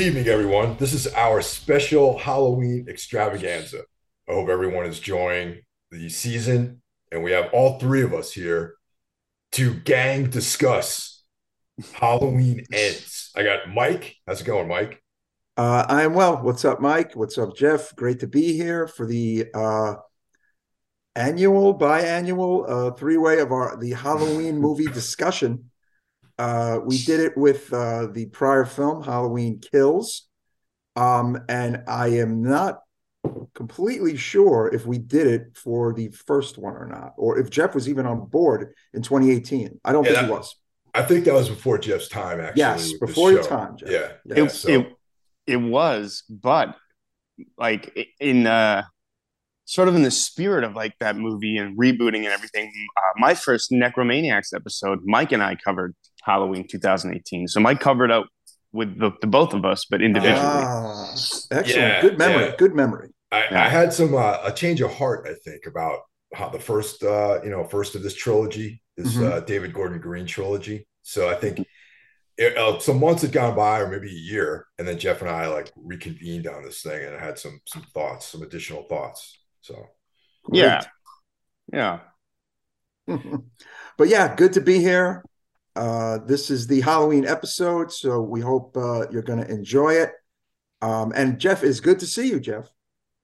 Good evening, everyone. This is our special Halloween extravaganza. I hope everyone is enjoying the season, and we have all three of us here to gang discuss Halloween ends. I got Mike. How's it going, Mike? Uh, I am well. What's up, Mike? What's up, Jeff? Great to be here for the uh, annual, biannual, uh, three-way of our the Halloween movie discussion. Uh, we did it with uh, the prior film, Halloween Kills, um, and I am not completely sure if we did it for the first one or not, or if Jeff was even on board in 2018. I don't Yeah, think that- he was. I think that was before Jeff's time, actually. Yes, before your time, Jeff. Yeah, Yeah. yeah. it, so- it it was, but like in uh sort of in the spirit of like that movie and rebooting and everything. Uh, my first Necromaniacs episode, Mike and I covered Halloween 2018. So Mike covered out with the, the both of us, but individually. Ah, excellent. Yeah, Good memory. yeah. Good memory. I, Yeah. I had some uh, a change of heart, I think, about how the first uh, you know first of this trilogy, this Mhm. uh, David Gordon Green trilogy. So I think it, uh, some months had gone by, or maybe a year, and then Jeff and I like reconvened on this thing, and I had some some thoughts, some additional thoughts. So yeah. Yeah. but yeah, good to be here. Uh, this is the Halloween episode, so we hope uh, you're going to enjoy it. Um, and Jeff, it's good to see you, Jeff.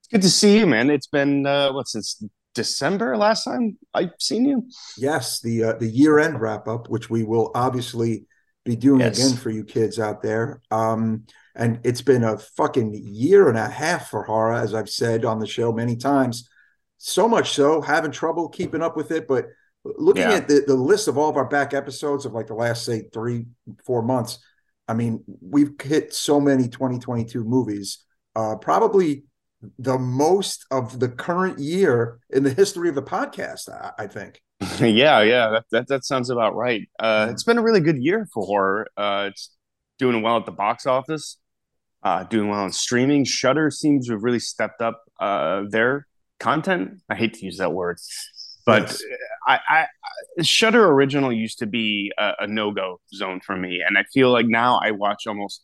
It's good to see you, man. It's been uh what since December last time I've seen you. Yes, the uh, the year end wrap up, which we will obviously be doing Yes. again for you kids out there. Um, and it's been a fucking year and a half for horror, as I've said on the show many times. So much so, having trouble keeping up with it. But looking Yeah. at the, the list of all of our back episodes of like the last, say, three, four months, I mean, we've hit so many 2022 movies. Uh, probably the most of the current year in the history of the podcast, I, I think. yeah, yeah, that, that that sounds about right. Uh, it's been a really good year for horror. Uh, it's doing well at the box office, uh, doing well on streaming. Shudder seems to have really stepped up uh, their content. I hate to use that word, but Yes. I, I, I Shudder original used to be a, a no go zone for me, and I feel like now I watch almost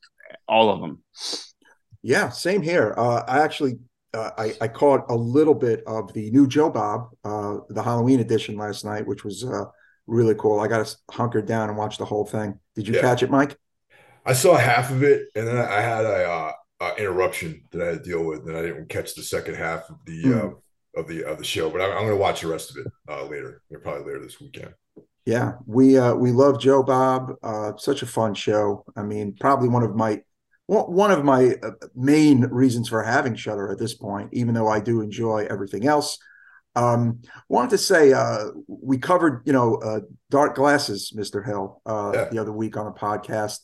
all of them. Yeah, same here. Uh, I actually uh, I, I caught a little bit of the new Joe Bob, uh, the Halloween edition last night, which was uh, really cool. I got to hunker down and watch the whole thing. Did you Yeah. catch it, Mike? I saw half of it, and then I had a uh, uh, interruption that I had to deal with, and I didn't catch the second half of the Hmm. uh, of the of the show. But I'm, I'm going to watch the rest of it uh, later, probably later this weekend. Yeah, we uh, we love Joe Bob. Uh, such a fun show. I mean, probably one of my one of my uh, main reasons for having Shudder at this point, even though I do enjoy everything else. Um, wanted to say uh, we covered, you know, uh, Dark Glasses, Mister Hill, uh, Yeah. the other week on the podcast,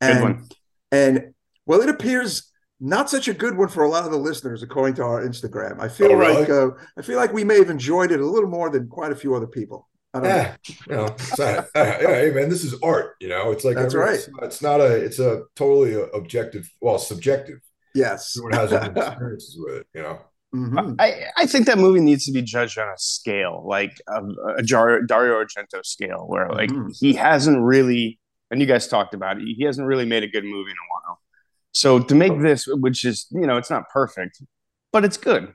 and one. and well, it appears not such a good one for a lot of the listeners, according to our Instagram. I feel Oh, really? like uh, I feel like we may have enjoyed it a little more than quite a few other people. I don't know. Yeah, you know, it's not, yeah, hey man, this is art. You know, it's like That's every- right. It's, it's not a. It's a totally uh, objective. Well, subjective. Yes. Everyone has their experiences with it. You know. Mhm. I, I think that movie needs to be judged on a scale, like um, a, a Dario Argento scale, where like Mhm. he hasn't really, and you guys talked about it, he hasn't really made a good movie in a while. So to make oh. this, which is you know, it's not perfect, but it's good.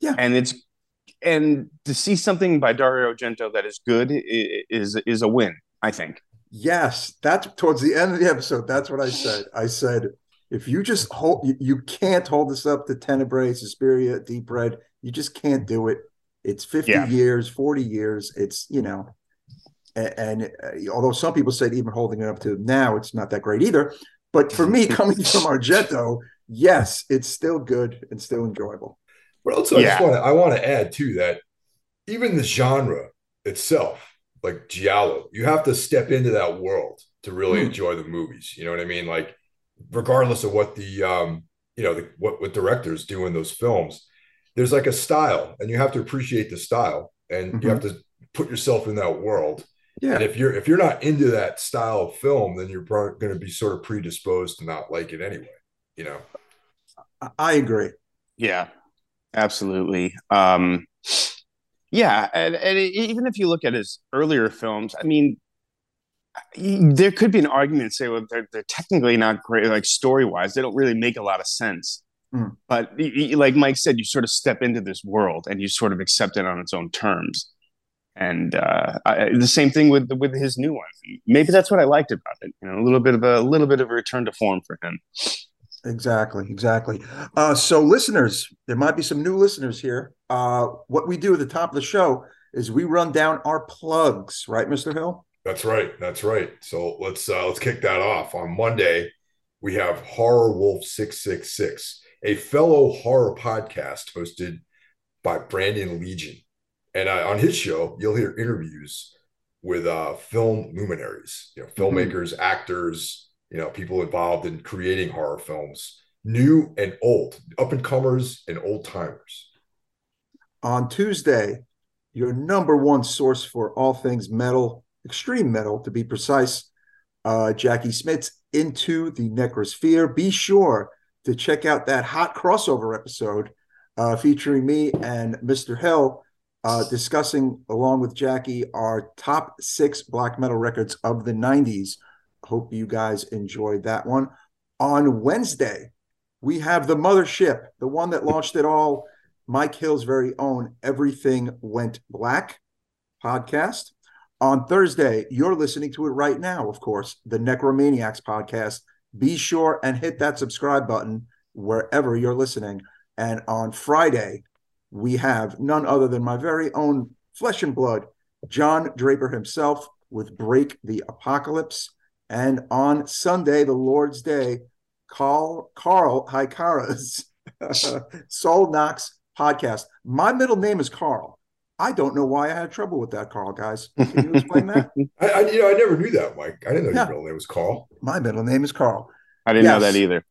Yeah. and it's and to see something by Dario Argento that is good is is a win. I think. Yes, that's towards the end of the episode. That's what I said. I said, if you just hold, you, you can't hold this up to Tenebrae, Suspiria, Deep Red. You just can't do it. It's 50 Yeah. years, 40 years. It's, you know, a- and, uh, although some people said even holding it up to now, it's not that great either. But for me, coming from Argento, yes, it's still good and still enjoyable. But also, I just want to. I want to add too that even the genre itself, like giallo, you have to step into that world to really Hmm. enjoy the movies. You know what I mean? Like, regardless of what the um, you know, the, what what directors do in those films, there's like a style, and you have to appreciate the style, and you have to put yourself in that world. Yeah. And if you're if you're not into that style of film, then you're going to be sort of predisposed to not like it anyway. You know. I- I agree. Yeah, absolutely. Um, yeah, and, and it- even if you look at his earlier films, I mean, there could be an argument say well they're, they're technically not great like story wise they don't really make a lot of sense mm. but like mike said you sort of step into this world and you sort of accept it on its own terms and uh, I, the same thing with with his new one maybe that's what i liked about it you know a little bit of a, a little bit of a return to form for him exactly exactly uh, so listeners there might be some new listeners here uh, what we do at the top of the show is we run down our plugs right mr hill that's right. That's right. So let's uh, let's kick that off. On Monday, we have Horror Wolf Six Six Six, a fellow horror podcast hosted by Brandon Legion, and uh, on his show, you'll hear interviews with uh, film luminaries, you know, mm-hmm. filmmakers, mm-hmm. actors, you know, people involved in creating horror films, new and old, up and comers and old timers. On Tuesday, your number one source for all things metal extreme metal to be precise. Uh, Jackie Smits into the Necrosphere. Be sure to check out that hot crossover episode uh, featuring me and Mr. Hill uh, discussing, along with Jackie, our top six black metal records of the 90s. Hope you guys enjoyed that one. On Wednesday, we have the mothership, the one that launched it all, Mike Hill's very own Everything Went Black podcast. On Thursday, you're listening to it right now, of course, the Necromaniacs podcast. Be sure and hit that subscribe button wherever you're listening. And on Friday, we have none other than my very own flesh and blood, John Draper himself, with Break the Apocalypse. And on Sunday, the Lord's Day, Carl Carl Haikara's Soul Knocks podcast. My middle name is Carl. I don't know why I had trouble with that, Carl. Guys, can you explain that? I, I, you know, I never knew that, Mike. I didn't know yeah. your middle name was Carl. My middle name is Carl. I didn't yes. know that either.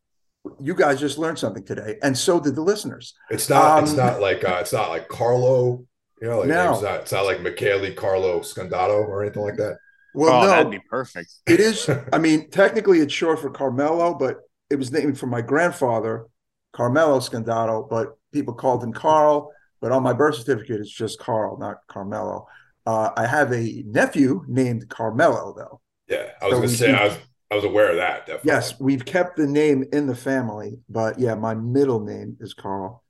You guys just learned something today, and so did the listeners. It's not. Um, it's not like. Uh, it's not like Carlo. You know, like no. it's, not, it's not like Michele Carlo Scandato or anything like that. Well, oh, no, that'd be perfect. It is. I mean, technically, it's short for Carmelo, but it was named for my grandfather, Carmelo Scandato. But people called him Carl but on my birth certificate, it's just Carl, not Carmelo. Uh, I have a nephew named Carmelo, though. Yeah, I was so going to say I was I was aware of that. Definitely. Yes, we've kept the name in the family, but yeah, my middle name is Carl.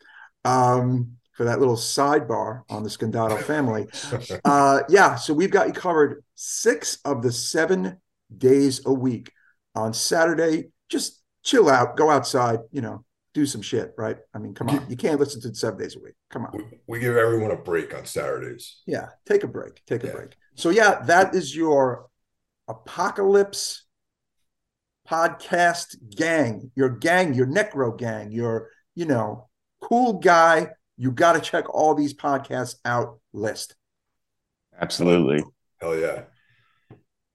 Um, for that little sidebar on the Scandato family. uh, yeah, so we've got you covered six of the seven days a week. On Saturday, just chill out, go outside, you know, do some shit, right? I mean, come on, you can't listen to it seven days a week. Come on. We, we give everyone a break on Saturdays. Yeah, take a break. Take a yeah. break. So yeah, that is your apocalypse podcast gang. Your gang, your necro gang, your you know cool guy. You got to check all these podcasts out. List. Absolutely. Hell yeah.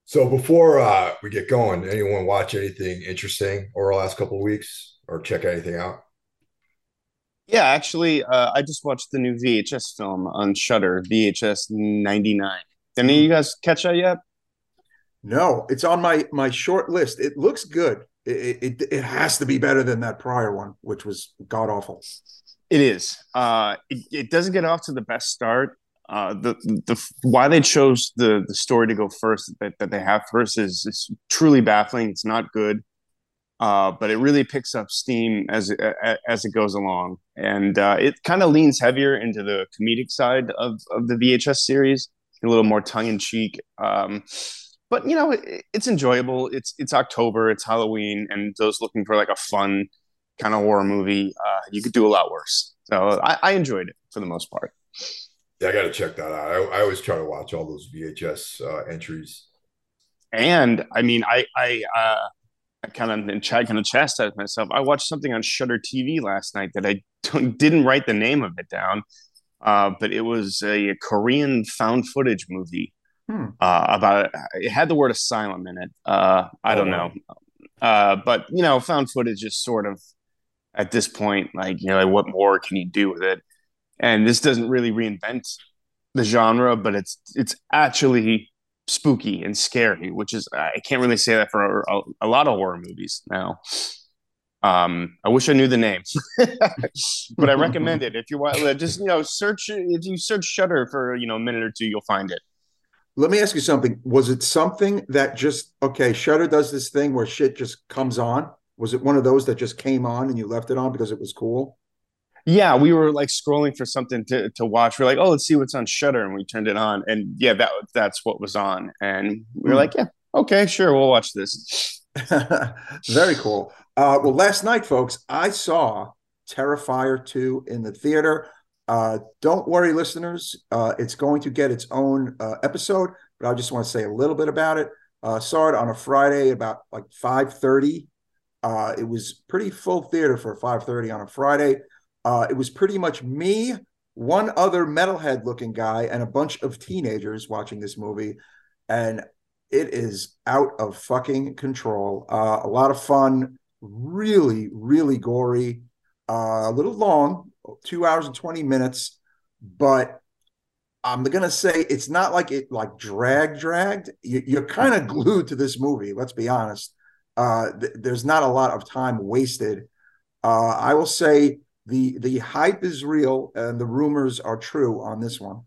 So before uh, we get going, anyone watch anything interesting over the last couple of weeks? or check anything out? Yeah, actually, uh, I just watched the new VHS film on Shudder, VHS ninety nine. Any of you guys catch that yet? No, it's on my my short list. It looks good. It it, it has to be better than that prior one, which was god awful. It is. Uh, it, it doesn't get off to the best start. Uh, the the why they chose the the story to go first that, that they have first is, is truly baffling. It's not good uh, but it really picks up steam as as it goes along, and uh, it kind of leans heavier into the comedic side of of the VHS series, a little more tongue in cheek. Um, but you know, it, it's enjoyable. It's it's October, it's Halloween, and those looking for like a fun kind of horror movie, uh, you could do a lot worse. So I, I enjoyed it for the most part. Yeah, I got to check that out. I, I, always try to watch all those VHS uh, entries. And I mean, I I uh, I kind of and kind of chastised myself. I watched something on Shudder TV last night that I didn't write the name of it down, uh, but it was a, Korean found footage movie hmm. uh, about it It had the word asylum in it. Uh, I don't oh, know, uh, but you know, found footage is sort of at this point like you know, like what more can you do with it? And this doesn't really reinvent the genre, but it's it's actually spooky and scary, which is I can't really say that for a, a lot of horror movies now. Um, I wish I knew the name, but I recommend it if you want. Just you know, search if you search Shudder for you know a minute or two, you'll find it. Let me ask you something. Was it something that just okay? Shudder does this thing where shit just comes on. Was it one of those that just came on and you left it on because it was cool? Yeah, we were like scrolling for something to, to watch. We're like, oh, let's see what's on Shudder, and we turned it on, and yeah, that that's what was on, and we were mm. like, yeah, okay, sure, we'll watch this. Very cool. Uh, well, last night, folks, I saw Terrifier 2 in the theater. Uh, don't worry, listeners. Uh, it's going to get its own uh, episode, but I just want to say a little bit about it. Uh, saw it on a Friday about like 5.30. Uh, it was pretty full theater for 5.30 on a Friday. Uh, it was pretty much me, one other metalhead looking guy, and a bunch of teenagers watching this movie. And it is out of fucking control. Uh, a lot of fun, really, really gory, uh, a little long, two hours and 20 minutes, but I'm gonna say it's not like it like drag dragged. You, are kind of glued to this movie. Let's be honest. Uh, th- there's not a lot of time wasted. Uh, I will say the the hype is real and the rumors are true on this one.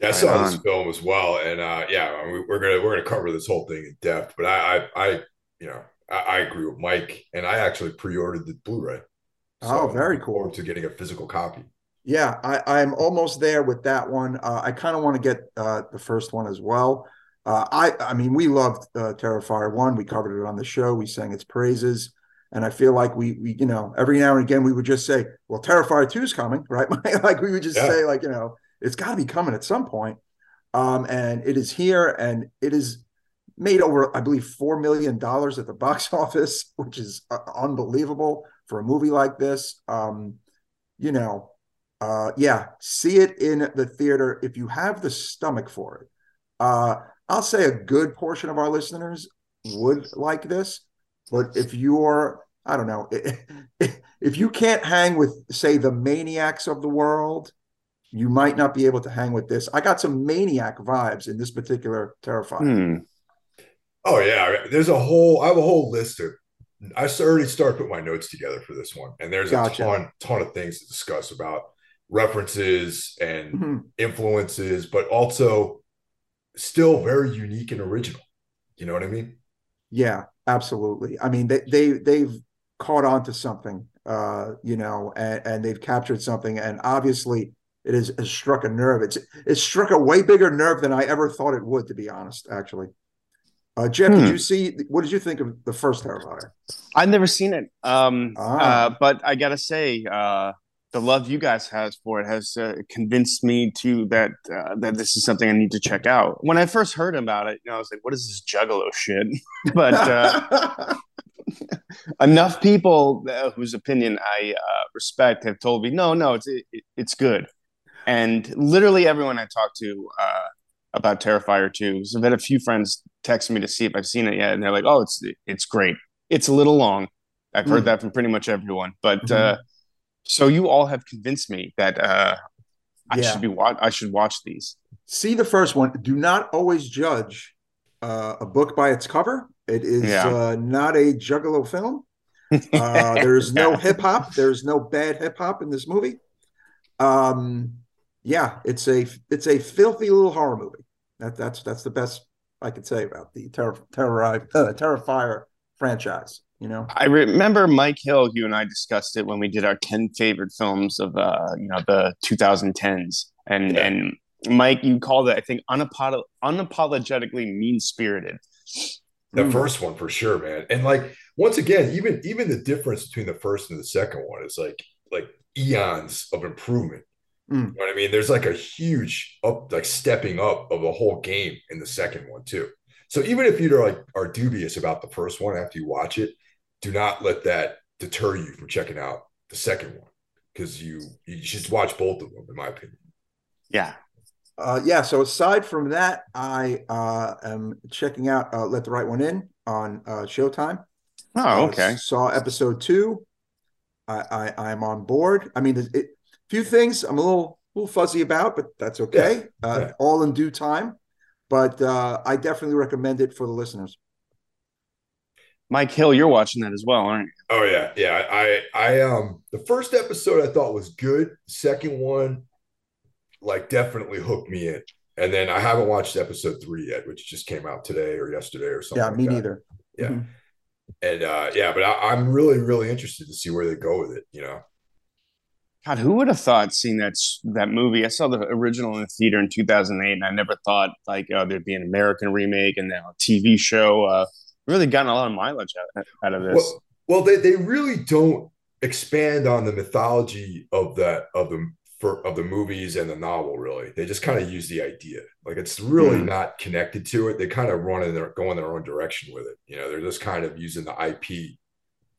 Yeah, I saw this film as well, and uh, yeah, we're gonna we're gonna cover this whole thing in depth. But I, I, I you know, I, I, agree with Mike, and I actually pre-ordered the Blu-ray. So oh, very cool. To getting a physical copy. Yeah, I, I'm almost there with that one. Uh, I kind of want to get uh, the first one as well. Uh, I, I mean, we loved uh, Terrifier one. We covered it on the show. We sang its praises, and I feel like we, we, you know, every now and again we would just say, "Well, Terrifier two is coming," right? like we would just yeah. say, like, you know, it's got to be coming at some point. Um, and it is here, and it is made over, I believe, four million dollars at the box office, which is uh, unbelievable for a movie like this. Um, you know, uh, yeah, see it in the theater if you have the stomach for it. Uh, I'll say a good portion of our listeners would like this, but if you're, I don't know, if you can't hang with, say, the maniacs of the world, you might not be able to hang with this. I got some maniac vibes in this particular Terrifier. Hmm. Oh yeah, there's a whole. I have a whole list of. I already started putting my notes together for this one, and there's gotcha. a ton, ton of things to discuss about references and mm-hmm. influences, but also still very unique and original. You know what I mean? Yeah, absolutely. I mean, they they they've caught on to something, uh, you know, and, and they've captured something, and obviously it has, has struck a nerve. It's it struck a way bigger nerve than I ever thought it would, to be honest. Actually, uh, Jeff, hmm. did you see? What did you think of the first Terrifier? I've never seen it, um, ah. uh, but I gotta say, uh, the love you guys has for it has uh, convinced me to that uh, that this is something I need to check out. When I first heard about it, you know, I was like, "What is this Juggalo shit?" but uh, enough people whose opinion I respect have told me, "No, no, it's it, it's good." And literally everyone I talked to uh, about Terrifier 2, so I've had a few friends text me to see if I've seen it yet, and they're like, "Oh, it's it's great. It's a little long." I've heard mm. that from pretty much everyone, but mm-hmm. uh, so you all have convinced me that uh, I yeah. should be wa- I should watch these. See the first one. Do not always judge uh, a book by its cover. It is yeah. uh, not a Juggalo film. Uh, there is no hip hop. There's no bad hip hop in this movie. Um, yeah, it's a it's a filthy little horror movie. That that's that's the best I could say about the Terror Terror uh, Terrifier franchise. You know, I remember Mike Hill. You and I discussed it when we did our ten favorite films of uh, you know the 2010s, and yeah. and Mike, you called it I think unapolog- unapologetically mean spirited. The mm. first one for sure, man. And like once again, even even the difference between the first and the second one is like like eons of improvement Mm. You know what I mean? There's like a huge up, like stepping up of the whole game in the second one too. So even if you are like are dubious about the first one after you watch it, do not let that deter you from checking out the second one because you you should watch both of them, in my opinion. Yeah. Uh, yeah. So aside from that, I uh, am checking out uh, "Let the Right One In" on uh, Showtime. Oh, okay. saw episode two. I, I I'm on board. I mean, it, few things I'm a little a little fuzzy about, but that's okay. Yeah. Uh, yeah. All in due time. But uh, I definitely recommend it for the listeners. Mike Hill, you're watching that as well, aren't you? Oh yeah, yeah. I I um the first episode I thought was good. second one, like definitely hooked me in. and then I haven't watched episode three yet, which just came out today or yesterday or something. Yeah, like me that. neither. Yeah. Mhm. And uh, yeah, but I, I'm really, really interested to see where they go with it. You know, God, who would have thought seeing that that movie? I saw the original in the theater in 2008, and I never thought like oh, there'd be an American remake and now a TV show. Uh, really gotten a lot of mileage out, out of this. well, well, they they really don't expand on the mythology of that of the for of the movies and the novel. Really, they just kind of use the idea. Like it's really Mhm. not connected to it. They kind of run in their go in their own direction with it. You know, they're just kind of using the IP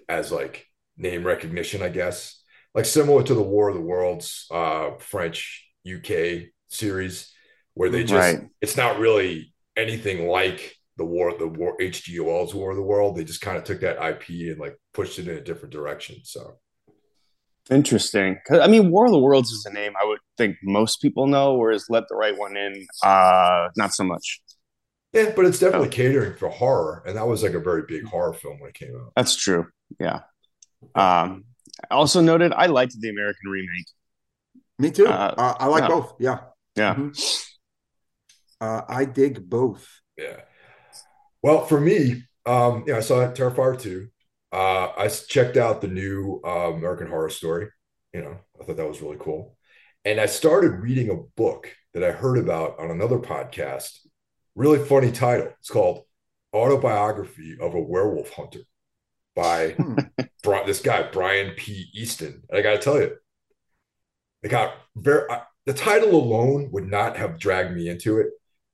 as like name recognition, I guess. Like similar to the War of the Worlds, uh, French UK series, where they just Right. it's not really anything like the war, the war H.G. Wells War of the World. They just kind of took that IP and like pushed it in a different direction. So Interesting. I mean, War of the Worlds is a name I would think most people know, whereas Let the Right One In, uh, not so much. yeah, but it's definitely catering for horror, and that was like a very big horror film when it came out. That's true. Yeah. Um, also noted I liked the American remake. Me too. Uh, Uh, I like yeah. both. Yeah. Yeah. Mhm. Uh, I dig both. Yeah. Well, for me, um, yeah, I saw Terrifier 2. Uh, I s- checked out the new uh, American Horror Story. You know, I thought that was really cool. And I started reading a book that I heard about on another podcast. Really funny title. It's called Autobiography of a Werewolf Hunter by Hmm. This guy, Brian P. Easton. And I got to tell you, it got very, I, the title alone would not have dragged me into it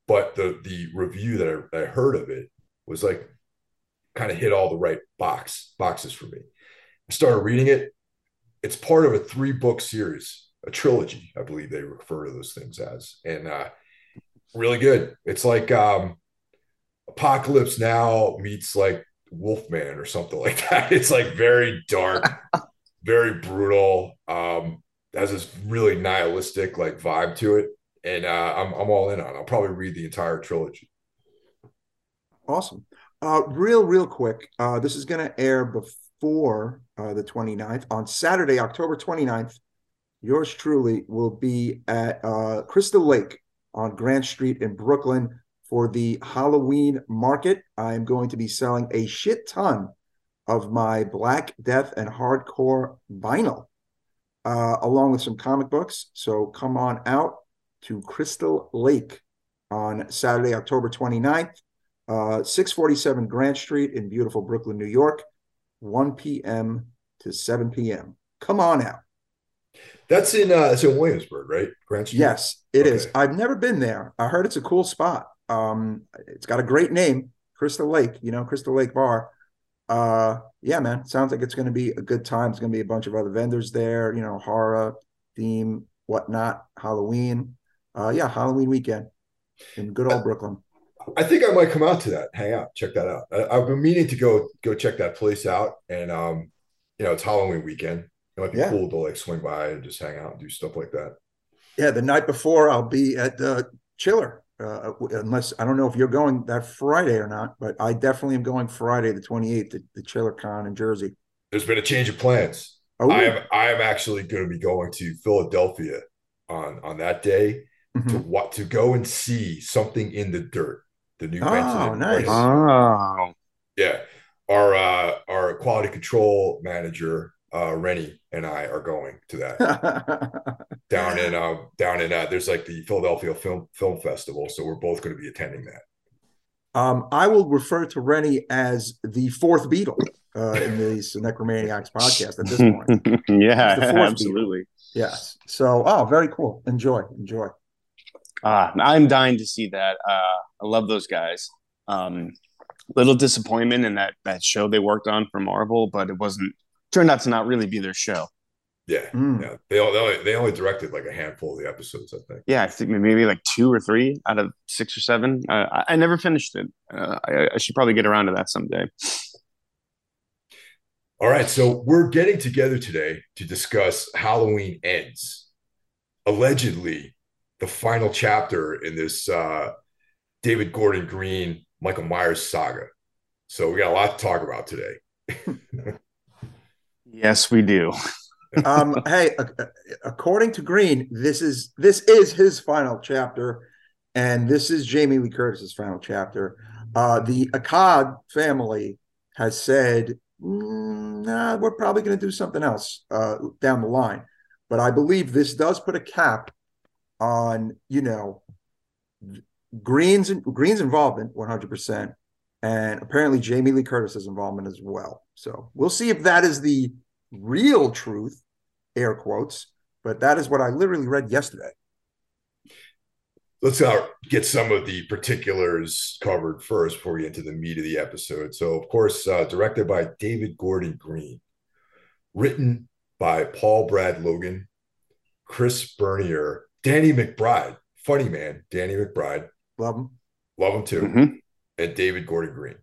but the the review that I, that I heard of it was like kind of hit all the right box boxes for me. I started reading it. It's part of a three book series, a trilogy, I believe they refer to those things as, and uh, really good. It's like um, Apocalypse Now meets like Wolfman or something like that. It's like very dark, very brutal. Um, has this really nihilistic like vibe to it and uh, I'm I'm all in on. it. I'll probably read the entire trilogy. Awesome. Uh, real, real quick. Uh, this is going to air before uh, the 29th. On Saturday, October 29th, yours truly will be at uh, Crystal Lake on Grant Street in Brooklyn for the Halloween market. I'm going to be selling a shit ton of my Black Death and Hardcore vinyl, uh, along with some comic books. So come on out to Crystal Lake on Saturday, October 29th. Uh, 647 Grant Street in beautiful Brooklyn, New York, 1 p.m. to 7 p.m. Come on out. That's in uh, it's in Williamsburg, right? Grant Street. Yes, it is. Okay. I've never been there. I heard it's a cool spot. Um, it's got a great name, Crystal Lake. You know, Crystal Lake Bar. Uh, yeah, man. Sounds like it's going to be a good time. It's going to be a bunch of other vendors there. You know, horror theme, whatnot, Halloween. Uh, yeah, Halloween weekend in good old Brooklyn. I think I might come out to that. Hang out, check that out. I, I've been meaning to go go check that place out, and um, you know, it's Halloween weekend. It might be Yeah. cool to like swing by and just hang out and do stuff like that. Yeah, the night before I'll be at the Chiller. Uh, unless I don't know if you're going that Friday or not, but I definitely am going Friday the 28th to the Chiller Con in Jersey. There's been a change of plans. Oh, I am I am actually going to be going to Philadelphia on on that day to mhm. what to go and see something in the dirt. The new Oh, nice. place. Oh, Yeah. Our uh our quality control manager, uh Rennie and I are going to that down in uh down in uh there's like the Philadelphia Film Film Festival. So we're both going to be attending that. um, I will refer to Rennie as the fourth Beatle uh, in these Necromaniacs podcast at this point. yeah, It's the absolutely. Yes. So, oh, very cool. Enjoy, enjoy. Ah, I'm dying to see that. Uh, I love those guys. Um, little disappointment in that that show they worked on for Marvel, but it wasn't turned out to not really be their show. Yeah. Mm. Yeah. They, all- they only they only directed like a handful of the episodes, I think. Yeah, I think maybe like two or three out of six or seven. Uh, I, I never finished it. Uh, I, I should probably get around to that someday. All right, so we're getting together today to discuss Halloween Ends, allegedly the final chapter in this uh, David Gordon Green, Michael Myers saga. So we got a lot to talk about today. Yes, we do. um, hey, according to Green, this is this is his final chapter, and this is Jamie Lee Curtis's final chapter. Uh, the Akkad family has said, mm, nah, we're probably going to do something else uh, down the line. But I believe this does put a cap on, you know, Green's Green's involvement 100%, and apparently Jamie Lee Curtis's involvement as well. So we'll see if that is the real truth, air quotes, but that is what I literally read yesterday let's uh, get some of the particulars covered first before we get into the meat of the episode. So, of course, uh, directed by David Gordon Green, written by Paul Brad Logan, Chris Bernier, Danny McBride, funny man, Danny McBride, love him, love him too, mm-hmm. and David Gordon Green.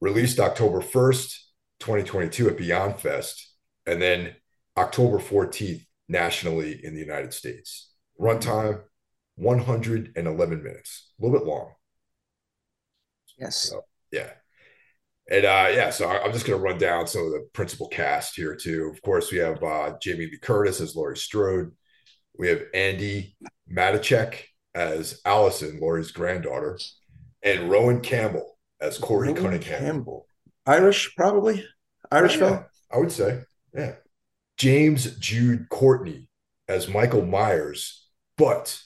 Released October 1st, 2022 at Beyond Fest, and then October 14th nationally in the United States. Runtime 111 minutes, a little bit long. Yes. So, yeah. And uh, yeah, so I'm just going to run down some of the principal cast here too. Of course, we have uh, Jamie Lee Curtis as Laurie Strode. We have Andi Matichak as Allison, Laurie's granddaughter, and Rohan Campbell as Corey Rohan Cunningham. Campbell, Irish, probably Irish yeah, fellow. I would say, yeah. James Jude Courtney as Michael Myers, but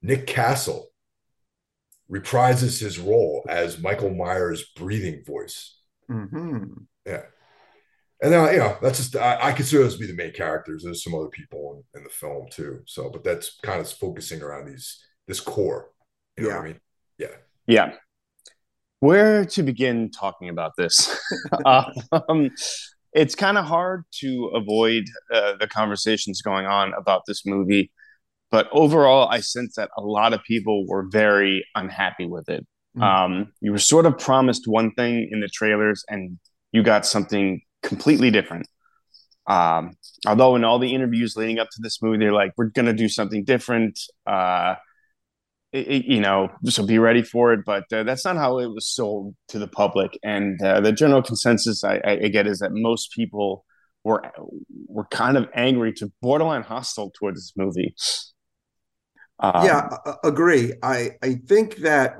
Nick Castle reprises his role as Michael Myers' breathing voice. Mm-hmm. Yeah. And then, you know, that's just, I, I, consider those to be the main characters. There's some other people in, in, the film too. So, but that's kind of focusing around these, this core. You know yeah. I mean? Yeah. Yeah. Where to begin talking about this? um, it's kind of hard to avoid uh, the conversations going on about this movie but overall, I sense that a lot of people were very unhappy with it. Mm. Um, you were sort of promised one thing in the trailers, and you got something completely different. Um, although in all the interviews leading up to this movie, they're like, "We're gonna do something different," uh, it, you know, so be ready for it. But uh, that's not how it was sold to the public. And uh, the general consensus I, I, get is that most people were were kind of angry to borderline hostile towards this movie. Um, yeah, agree. I I think that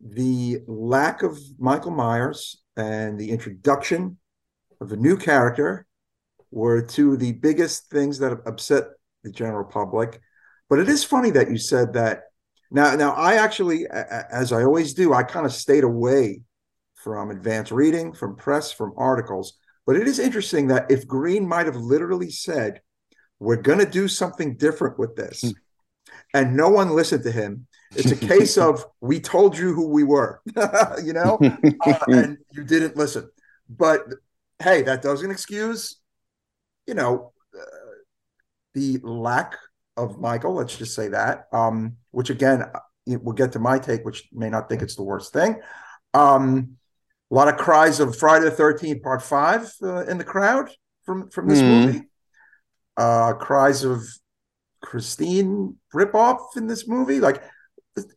the lack of Michael Myers and the introduction of a new character were two of the biggest things that upset the general public. But it is funny that you said that. Now, now I actually, as I always do, I kind of stayed away from advanced reading, from press, from articles. But it is interesting that if Green might have literally said, we're going to do something different with this. Hmm. And no one listened to him. It's a case of we told you who we were, you know, uh, and you didn't listen. But hey, that doesn't excuse, you know, uh, the lack of Michael. Let's just say that. Um, which again, we'll get to my take, which may not think it's the worst thing. Um, a lot of cries of Friday the Thirteenth Part Five uh, in the crowd from from this mm. movie uh, cries of Christine ripoff in this movie. Like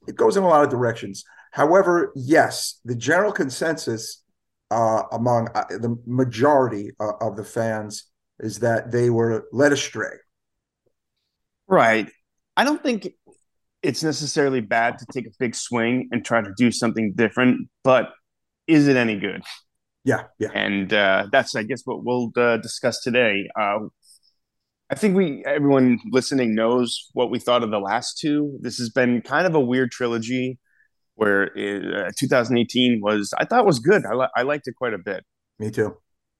it goes in a lot of directions. However, yes, the general consensus uh, among uh, the majority uh, of the fans is that they were led astray. Right. I don't think it's necessarily bad to take a big swing and try to do something different, but is it any good? Yeah, yeah. And uh, that's, I guess, what we'll uh, discuss today. Uh, I think we everyone listening knows what we thought of the last two. This has been kind of a weird trilogy where it, uh, 2018 was I thought was good. I, li- I liked it quite a bit. Me too.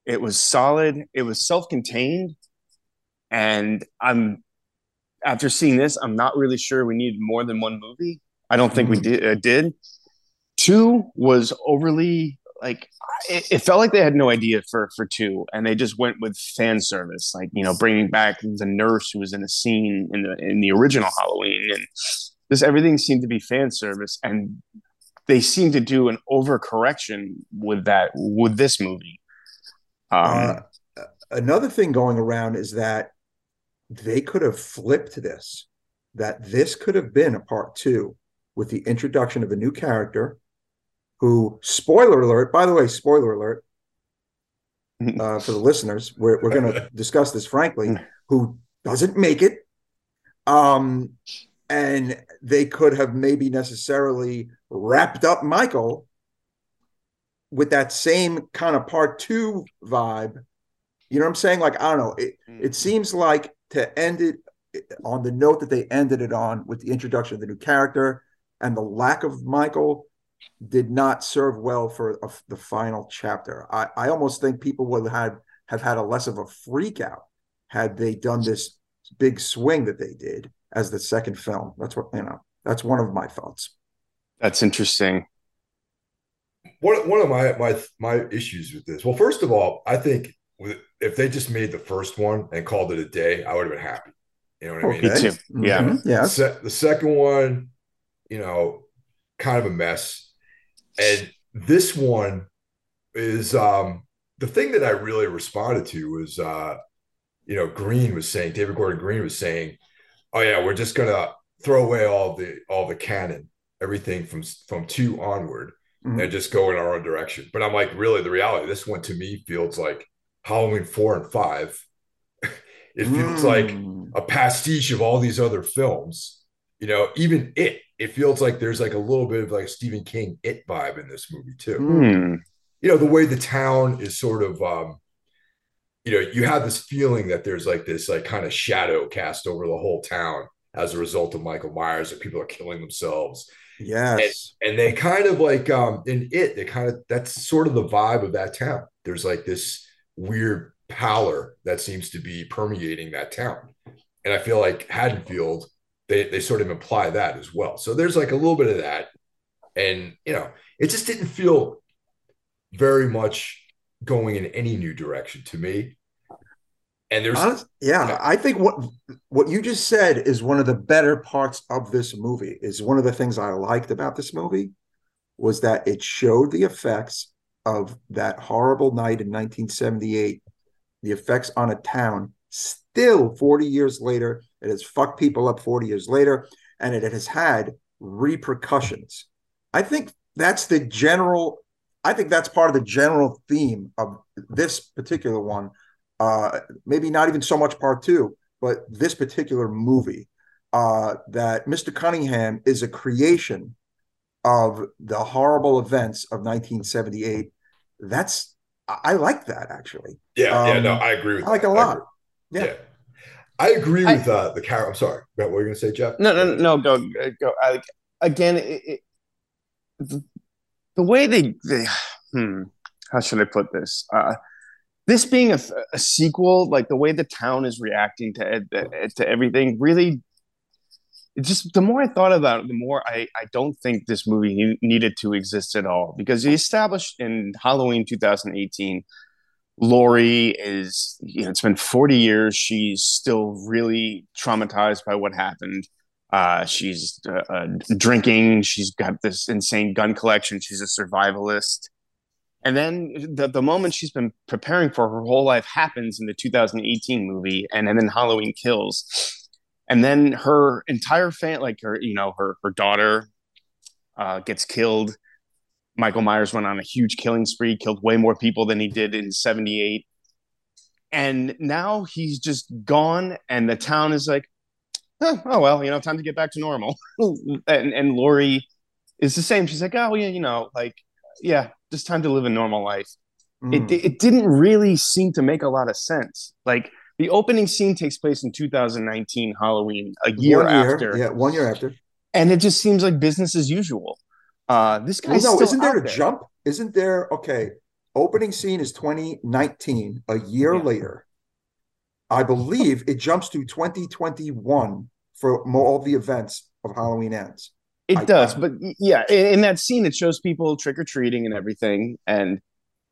It was solid. It was self-contained, and I'm after seeing this, I'm not really sure we needed more than one movie. I don't think we mm. did. Uh, did. Two was overly like it, it, felt like they had no idea for for two, and they just went with fan service, like you know, bringing back the nurse who was in a scene in the in the original Halloween, and this everything seemed to be fan service, and they seem to do an overcorrection with that with this movie. Um, uh, another thing going around is that they could have flipped this, that this could have been a part two with the introduction of a new character who, spoiler alert, by the way, spoiler alert uh, for the listeners, we're, we're going to discuss this frankly, who doesn't make it. Um, and they could have maybe necessarily wrapped up Michael with that same kind of part two vibe. You know what I'm saying? Like, I don't know. It, it seems like to end it on the note that they ended it on with the introduction of the new character and the lack of Michael did not serve well for a, the final chapter. I, I almost think people would have have had a less of a freak out had they done this big swing that they did as the second film. That's what you know. That's one of my thoughts. That's interesting. One one of my my my issues with this. Well, first of all, I think if they just made the first one and called it a day, I would have been happy. You know what okay. I mean? Me too. Yeah. Mm-hmm. Yeah. The, the second one, you know, kind of a mess. And this one is um the thing that I really responded to was uh, you know, Green was saying, David Gordon Green was saying, Oh yeah, we're just gonna throw away all the all the canon, everything from from two onward, mm-hmm. and just go in our own direction. But I'm like, really, the reality, this one to me feels like Halloween four and five. it feels mm. like a pastiche of all these other films. You know, even it, it feels like there's like a little bit of like Stephen King it vibe in this movie too. Mm. You know, the way the town is sort of um, you know, you have this feeling that there's like this like kind of shadow cast over the whole town as a result of Michael Myers, that people are killing themselves. Yes. And, and, they kind of like um in it, they kind of that's sort of the vibe of that town. There's like this weird pallor that seems to be permeating that town. And I feel like Haddonfield, they they sort of imply that as well. So there's like a little bit of that. And you know, it just didn't feel very much going in any new direction to me. And there's Honest, yeah, yeah, I think what what you just said is one of the better parts of this movie. Is one of the things I liked about this movie was that it showed the effects of that horrible night in 1978, the effects on a town. Still, 40 years later, it has fucked people up 40 years later, and it has had repercussions. I think that's the general I think that's part of the general theme of this particular one. Uh, maybe not even so much part two, but this particular movie. Uh, that Mr. Cunningham is a creation of the horrible events of 1978. That's I like that actually. Yeah, um, yeah, no, I agree with. I like that. a lot. Yeah. yeah. I agree with I, uh, the character. I'm sorry. about What were you going to say, Jeff? No, no, no, go, go. I, again, it, it, the way they, they hmm, how should I put this? Uh, this being a, a, sequel, like the way the town is reacting to to everything, really, just the more I thought about it, the more I I don't think this movie needed to exist at all because he established in Halloween 2018. Laurie is, you know, it's been 40 years. She's still really traumatized by what happened. Uh, she's uh, uh, drinking. She's got this insane gun collection. She's a survivalist. And then the, the moment she's been preparing for her whole life happens in the 2018 movie, and, and then Halloween kills. And then her entire fan, like her, you know, her her daughter uh, gets killed. Michael Myers went on a huge killing spree, killed way more people than he did in 78. And now he's just gone, and the town is like, oh, oh well, you know, time to get back to normal. and and Laurie is the same. She's like, oh yeah, you know, like yeah, just time to live a normal life. Mm. It it didn't really seem to make a lot of sense. Like the opening scene takes place in 2019 Halloween, a year, year after. Yeah, one year after. And it just seems like business as usual. Uh, this guy. Well, no, isn't there a there. jump? Isn't there? Okay, opening scene is 2019. A year yeah. later, I believe it jumps to 2021 for all the events of Halloween ends. It I, does, but yeah, in, in, that scene, it shows people trick or treating and everything. And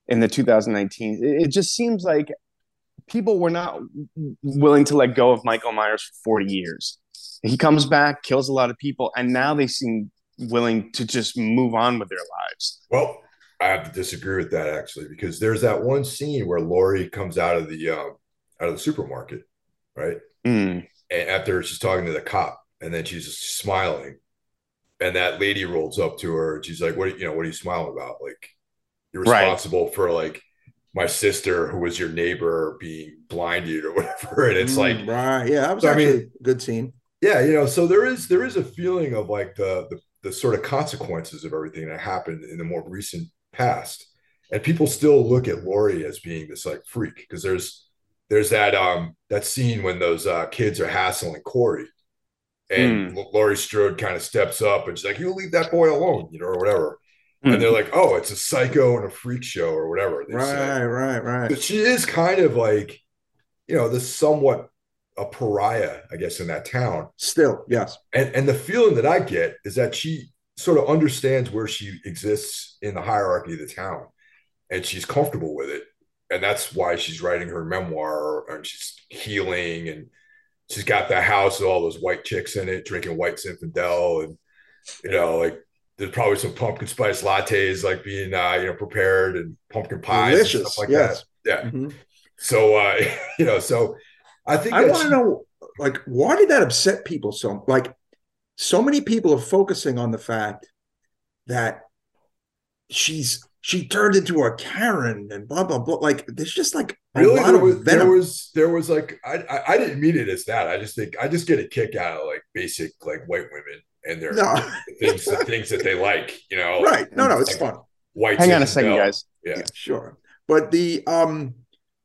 in the 2019, it, it just seems like people were not willing to let go of Michael Myers for 40 years. He comes back, kills a lot of people, and now they seem willing to just move on with their lives. Well, I have to disagree with that actually, because there's that one scene where Laurie comes out of the uh, out of the supermarket, right? Mm. And after she's talking to the cop, and then she's just smiling, and that lady rolls up to her and she's like, "What you know? What are you smiling about? Like, you're responsible right. for like my sister who was your neighbor being blinded or whatever." And it's mm, like, right, yeah, that was so, actually I mean, a good scene. yeah, you know, so there is there is a feeling of like the the, the sort of consequences of everything that happened in the more recent past, and people still look at Laurie as being this like freak because there's there's that um that scene when those uh, kids are hassling Corey, and mm. Laurie Strode kind of steps up and she's like, "You leave that boy alone," you know, or whatever. Mm. And they're like, "Oh, it's a psycho and a freak show or whatever." Right, say. right, right. But she is kind of like, you know, the somewhat a pariah, I guess, in that town. Still, yes. And and the feeling that I get is that she sort of understands where she exists in the hierarchy of the town, and she's comfortable with it, and that's why she's writing her memoir and she's healing and she's got the house with all those white chicks in it, drinking white Zinfandel, and you know, like there's probably some pumpkin spice lattes like being uh, you know prepared and pumpkin pies Delicious. and stuff like yes. that. Yeah. Mm-hmm. So uh, you know, so I think I want to know, like, why did that upset people so? Like, so many people are focusing on the fact that she's she turned into a Karen and blah blah blah. Like, there's just like really there was, there was there was like I, I, I didn't mean it as that. I just think I just get a kick out of like basic like white women and their no. things the things that they like. You know, right? No, no, it's like, fun. White. Hang on a second, guys. Yeah. yeah, sure. But the um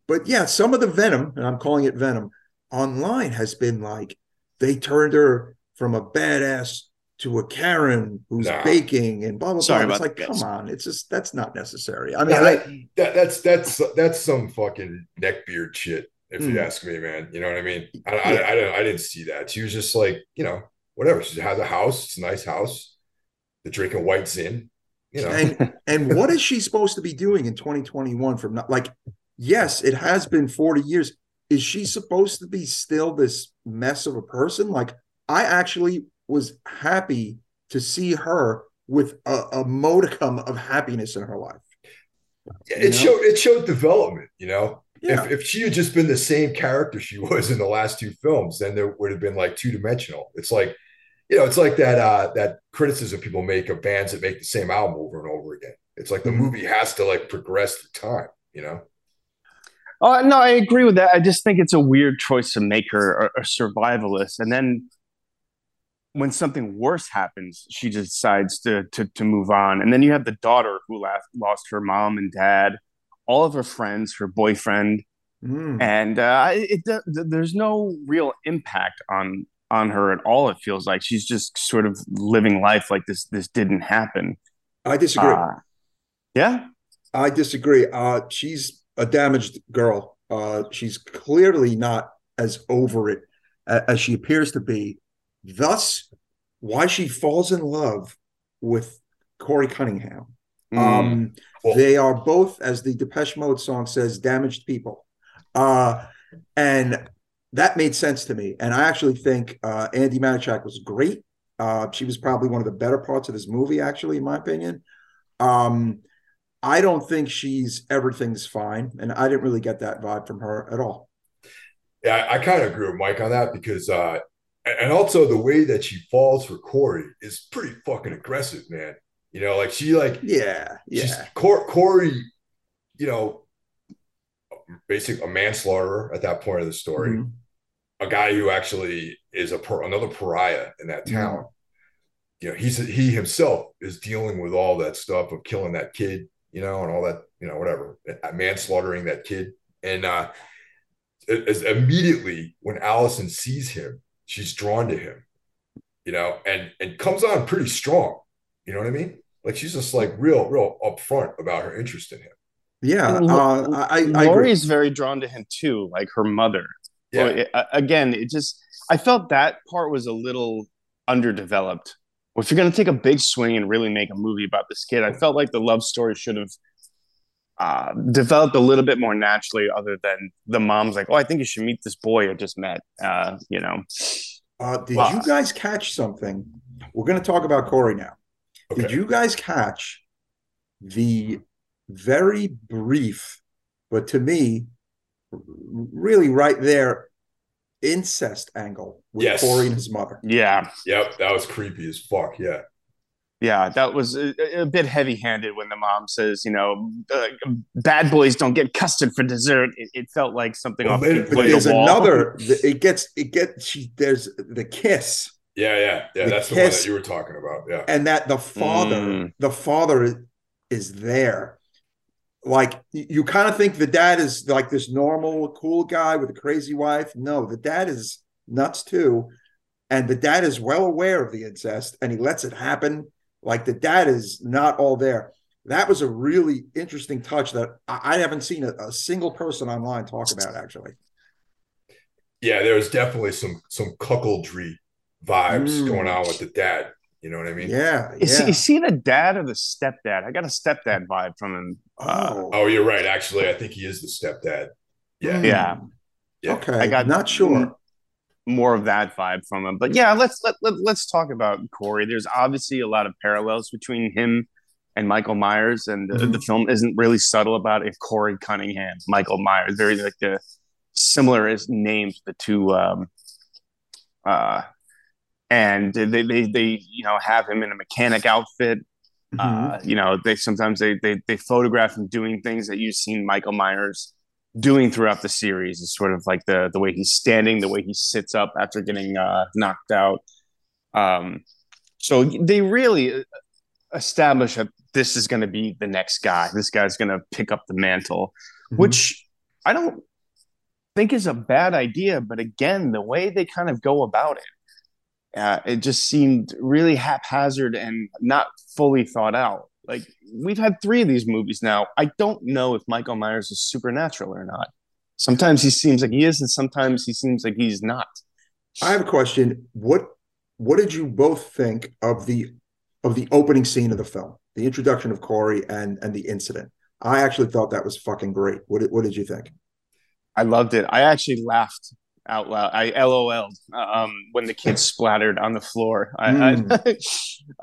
but yeah, some of the venom, and I'm calling it venom, online has been like they turned her from a badass to a Karen who's nah. baking and blah blah Sorry blah. It's like, come on, it's just that's not necessary. I mean, that, I, that, that's that's that's some fucking neckbeard shit, if mm. you ask me, man. You know what I mean? I, yeah. I, I, didn't I didn't see that. She was just like, you know, whatever. She has a house. It's a nice house. The drinking white Zin. You know. And and what is she supposed to be doing in 2021 from not like yes, it has been 40 years. Is she supposed to be still this mess of a person? Like, I actually was happy to see her with a, a modicum of happiness in her life. it know? showed it showed development, you know. Yeah. If, if she had just been the same character she was in the last two films, then there would have been like two dimensional. It's like, you know, it's like that uh that criticism people make of bands that make the same album over and over again. It's like the mm-hmm. movie has to like progress through time, you know. Oh no, I agree with that. I just think it's a weird choice to make her a, a survivalist, and then when something worse happens, she decides to, to to move on. And then you have the daughter who last, lost her mom and dad, all of her friends, her boyfriend, mm. and uh, it, it, there's no real impact on on her at all. It feels like she's just sort of living life like this this didn't happen. I disagree. Uh, yeah, I disagree. Uh, she's a damaged girl. Uh, she's clearly not as over it as she appears to be. Thus, why she falls in love with Corey Cunningham. Mm. Um, they are both, as the Depeche Mode song says, damaged people. Uh, and that made sense to me. And I actually think uh, Andi Matichak was great. Uh, she was probably one of the better parts of this movie, actually, in my opinion. Um, I don't think she's everything's fine, and I didn't really get that vibe from her at all. Yeah, I, I kind of agree with Mike on that because, uh, and also the way that she falls for Corey is pretty fucking aggressive, man. You know, like she like yeah, yeah. Cor- Corey, you know, basic a manslaughter at that point of the story, mm-hmm. A guy who actually is a another pariah in that town. Mm-hmm. You know, he's he himself is dealing with all that stuff of killing that kid you know, and all that, you know, whatever, manslaughtering that kid. And uh, as immediately when Allison sees him, she's drawn to him, you know, and and comes on pretty strong. You know what I mean? Like she's just like real, real upfront about her interest in him. Yeah, uh, I, I Laurie's very drawn to him too, like her mother. Yeah. it, again, it just I felt that part was a little underdeveloped well, if you're going to take a big swing and really make a movie about this kid, I felt like the love story should have uh, developed a little bit more naturally, other than the mom's like, "Oh, I think you should meet this boy I just met." Uh, you know. Uh, did you guys catch something? We're going to talk about Corey now. Okay. Did you guys catch the very brief, but to me, really right there, incest angle with yes. Corey and his mother. Yeah. Yep. That was creepy as fuck. Yeah. Yeah, that was a, a bit heavy-handed when the mom says, you know, uh, bad boys don't get custard for dessert. It, it felt like something Well, off the but But there's wall. another. It gets. It gets. She, there's the kiss, Yeah, yeah, yeah. The That's the one that you were talking about. Yeah. and that the father, Mm. the father is there. Like you, kind of think the dad is like this normal, cool guy with a crazy wife. No, the dad is nuts too, and the dad is well aware of the incest, and he lets it happen. Like the dad is not all there. That was a really interesting touch that I, I haven't seen a, a single person online talk about. Actually, Yeah, there's definitely some some cuckoldry vibes Mm. going on with the dad. You know what I mean? yeah, Is, yeah. he, is he the dad or the stepdad? I got a stepdad vibe from him. Uh, oh, Oh, you're right. Actually, I think he is the stepdad. Yeah. Hmm. Yeah. Yeah. Okay. I got not sure. more of that vibe from him. But yeah, let's let, let let's talk about Corey. There's obviously a lot of parallels between him and Michael Myers, and uh, Mhm. the film isn't really subtle about it. Corey Cunningham, Michael Myers, very like the similar as names the two. Um, uh, and they, they they you know have him in a mechanic outfit. Mhm. Uh, you know, they sometimes they, they they photograph him doing things that you've seen Michael Myers doing throughout the series. It's sort of like the the way he's standing, the way he sits up after getting uh, knocked out. Um, so they really establish that this is going to be the next guy. This guy's going to pick up the mantle, Mhm. which I don't think is a bad idea. But again, the way they kind of go about it, uh, it just seemed really haphazard and not fully thought out. Like we've had three of these movies now. I don't know if Michael Myers is supernatural or not. Sometimes he seems like he is, and sometimes he seems like he's not. I have a question. What what did you both think of the of the opening scene of the film, the introduction of Corey and and the incident? I actually thought that was fucking great. What did, what did you think? I loved it. I actually laughed out loud. I LOL'd um, when the kids splattered on the floor. I, I,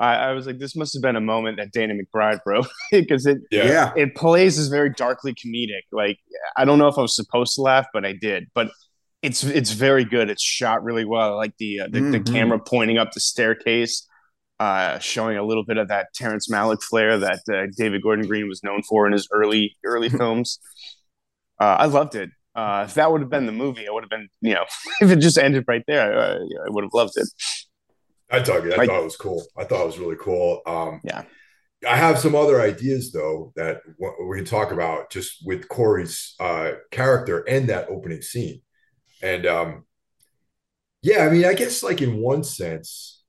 I, I was like, this must have been a moment that Danny McBride wrote because it Yeah. Yeah. it plays as very darkly comedic. Like I don't know if I was supposed to laugh, but I did. But it's it's very good. It's shot really well. I like the uh, the, the Mhm. camera pointing up the staircase, uh, showing a little bit of that Terrence Malick flair that uh, David Gordon Green was known for in his early early films. Uh, I loved it. Uh, if that would have been the movie, I would have been, you know, if it just ended right there, I, I would have loved it. I dug it. I Like- thought it was cool. I thought it was really cool. Um, Yeah. I have some other ideas though that we can talk about just with Corey's uh, character and that opening scene. And um, yeah, I mean, I guess like in one sense,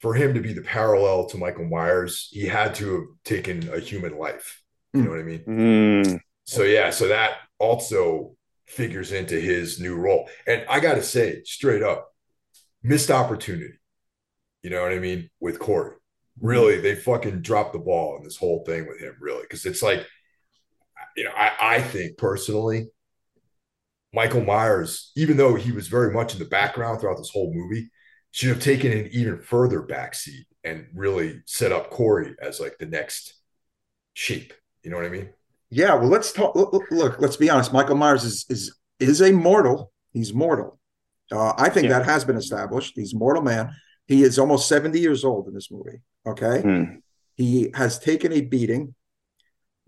for him to be the parallel to Michael Myers, he had to have taken a human life. You know what I mean? Mm, So yeah, so that also figures into his new role. And I got to say, straight up, missed opportunity. You know what I mean? With Corey, really, they fucking dropped the ball in this whole thing with him, really, because it's like, you know, I, I think personally, Michael Myers, even though he was very much in the background throughout this whole movie, should have taken an even further backseat and really set up Corey as like the next shape. You know what I mean? Yeah, well, let's talk. Look, let's be honest. Michael Myers is is is a mortal. He's mortal. Uh, I think Yeah. that has been established. He's a mortal man. He is almost seventy years old in this movie. Okay, mm. he has taken a beating.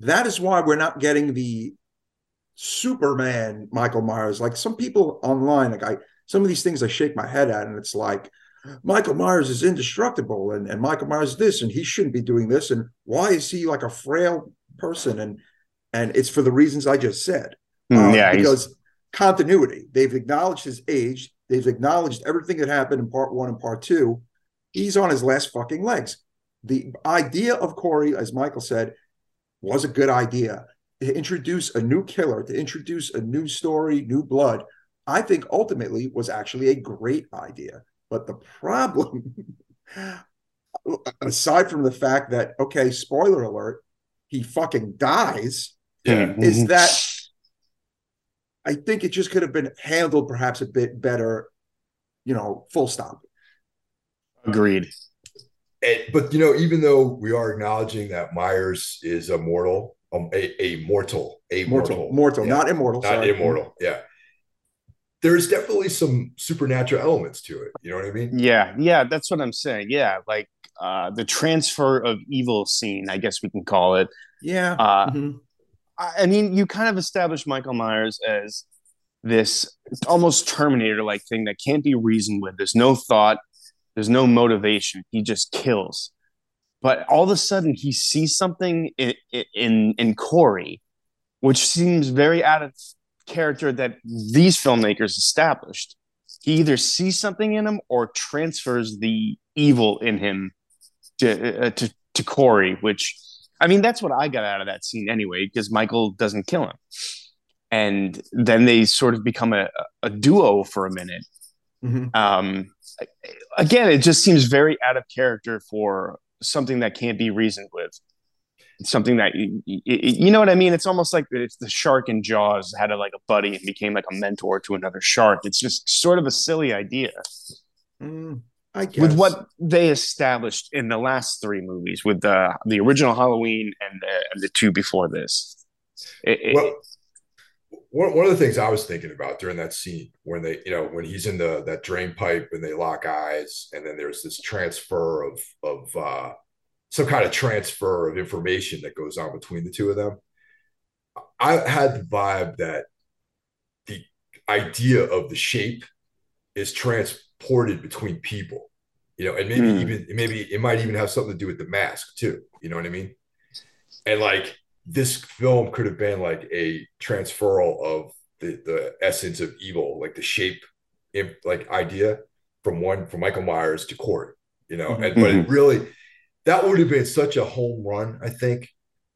That is why we're not getting the Superman Michael Myers. Like some people online, like I, some of these things I shake my head at, and it's like Michael Myers is indestructible, and and Michael Myers is this, and he shouldn't be doing this, and why is he like a frail person? And and it's for the reasons I just said. Mm, Uh, yeah, he's, because continuity. They've acknowledged his age. They've acknowledged everything that happened in part one and part two. He's on his last fucking legs. The idea of Corey, as Michael said, was a good idea to introduce a new killer, to introduce a new story, new blood. I think ultimately was actually a great idea. But the problem, aside from the fact that, okay, spoiler alert, he fucking dies Yeah. Is mhm. that I think it just could have been handled perhaps a bit better, you know, full stop. agreed. And- but you know, even though we are acknowledging that Myers is a mortal, um, a, a mortal, a Mortal, mortal, mortal, yeah, not immortal. not sorry. immortal, yeah. There's definitely some supernatural elements to it. You know what I mean? Yeah, yeah, that's what I'm saying. Yeah, like uh, the transfer of evil scene, I guess we can call it. Yeah. Uh, Mhm. I mean, you kind of establish Michael Myers as this almost Terminator like thing that can't be reasoned with. There's no thought, there's no motivation. He just kills. But all of a sudden, he sees something in in, in Corey, which seems very out of character that these filmmakers established. He either sees something in him or transfers the evil in him to uh, to, to Corey, which I mean, that's what I got out of that scene anyway, because Michael doesn't kill him. And then they sort of become a, a duo for a minute. Mhm. Um, again, it just seems very out of character for something that can't be reasoned with. It's something that you, you know what I mean. It's almost like it's the shark in Jaws had a, like a buddy and became like a mentor to another shark. It's just sort of a silly idea Mm. With what they established in the last three movies, with the the original Halloween and the, and the two before this. It- it- Well, one, one of the things I was thinking about during that scene when they, you know, when he's in the that drain pipe and they lock eyes, and then there's this transfer of of uh, some kind of transfer of information that goes on between the two of them. I had the vibe that the idea of the shape is transported between people, you know, and maybe Hmm. even maybe it might even have something to do with the mask too. You know what I mean? And like this film could have been like a transferal of the the essence of evil, like the shape, im- like idea from one from Michael Myers to Corey. You know, Mhm. but it really that would have been such a home run, I think.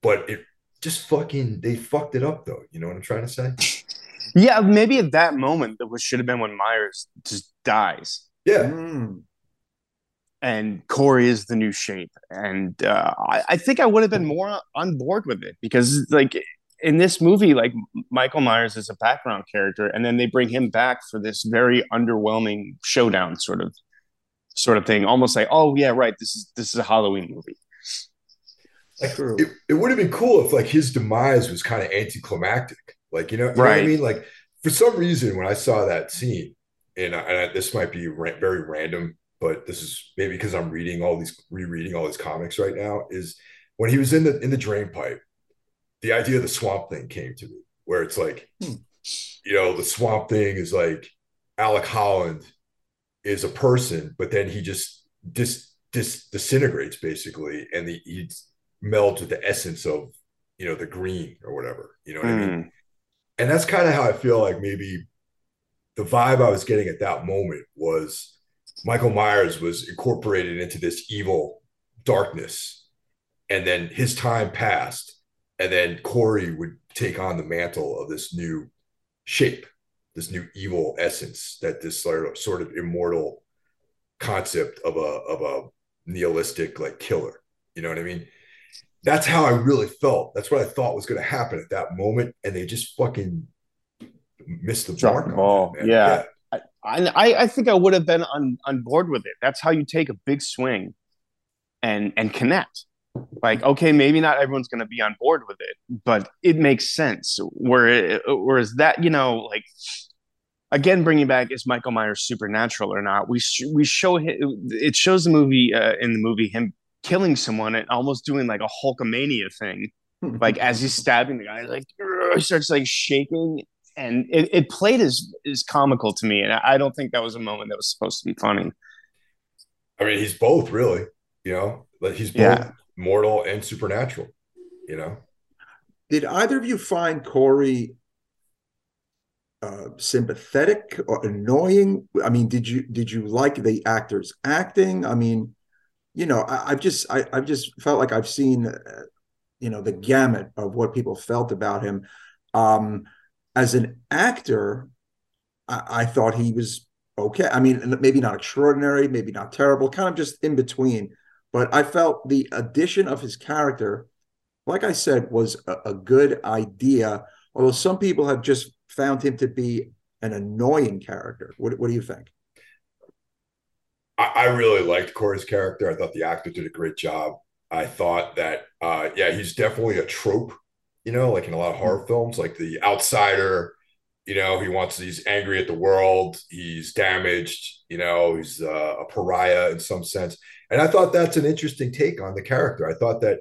But it just fucking they fucked it up though. You know what I'm trying to say? yeah, maybe at that moment that was should have been when Myers just dies. Yeah. Mm, and Corey is the new shape. And uh, I, I think I would have been more on board with it because, like, in this movie, like Michael Myers is a background character, and then they bring him back for this very underwhelming showdown sort of sort of thing, almost like, oh yeah, right, this is this is a Halloween movie. Like it, it would have been cool if like his demise was kind of anticlimactic. Like you know, you know what I mean? Like for some reason when I saw that scene, and, I, and I, this might be ra- very random, but this is maybe because I'm reading all these rereading all these comics right now. Is when he was in the in the drain pipe, the idea of the swamp thing came to me, where it's like, Hmm. you know, the swamp thing is like Alec Holland is a person, but then he just dis, dis disintegrates basically, and the he melds with the essence of you know the green or whatever. You know what I mean? Mm. And that's kind of how I feel like maybe the vibe I was getting at that moment was Michael Myers was incorporated into this evil darkness, and then his time passed, and then Corey would take on the mantle of this new shape, this new evil essence that this sort of, immortal concept of a of a nihilistic like killer. You know what I mean? That's how I really felt. That's what I thought was going to happen at that moment, and they just fucking missed the Dropped mark. the on ball. that, man. Yeah. I, I I think I would have been on on board with it. That's how you take a big swing, and and connect. Like, okay, maybe not everyone's going to be on board with it, but it makes sense. Where whereas that, you know, like again, bringing back is Michael Myers supernatural or not? We sh- we show him, it shows the movie uh, in the movie him killing someone and almost doing like a Hulkamania thing, like as he's stabbing the guy, like he starts like shaking and it, it played as is comical to me, and I don't think that was a moment that was supposed to be funny. I mean, he's both really. You know, like he's both Yeah. mortal and supernatural. You know, Did either of you find Corey uh, sympathetic or annoying? I mean, did you did you like the actor's acting? I mean, you know, I, I've just I, I've just felt like I've seen, uh, you know, the gamut of what people felt about him. Um, as an actor, I, I thought he was okay. I mean, maybe not extraordinary, maybe not terrible, kind of just in between. But I felt the addition of his character, like I said, was a, a good idea. Although some people have just found him to be an annoying character. What, what do you think? I, I really liked Corey's character. I thought the actor did a great job. I thought that, uh, yeah, he's definitely a trope. You know, like in a lot of horror films, like the outsider, you know, he wants he's angry at the world, he's damaged, you know, he's uh, a pariah in some sense. And I thought that's an interesting take on the character. I thought that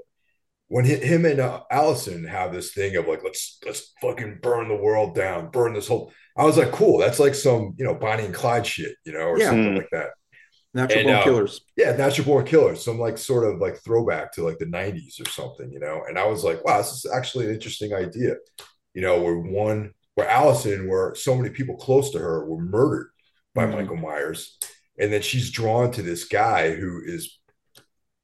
when him and uh, Allison have this thing of like let's let's fucking burn the world down, burn this whole. I was like, cool. That's like some you know Bonnie and Clyde shit, you know, or yeah. something like that. Natural and, born uh, killers. Yeah, natural born killers. Some like sort of like throwback to like the '90s or something, you know. And I was like, wow, this is actually an interesting idea, you know, where one where Allison, where so many people close to her were murdered by mm-hmm. Michael Myers, and then she's drawn to this guy who is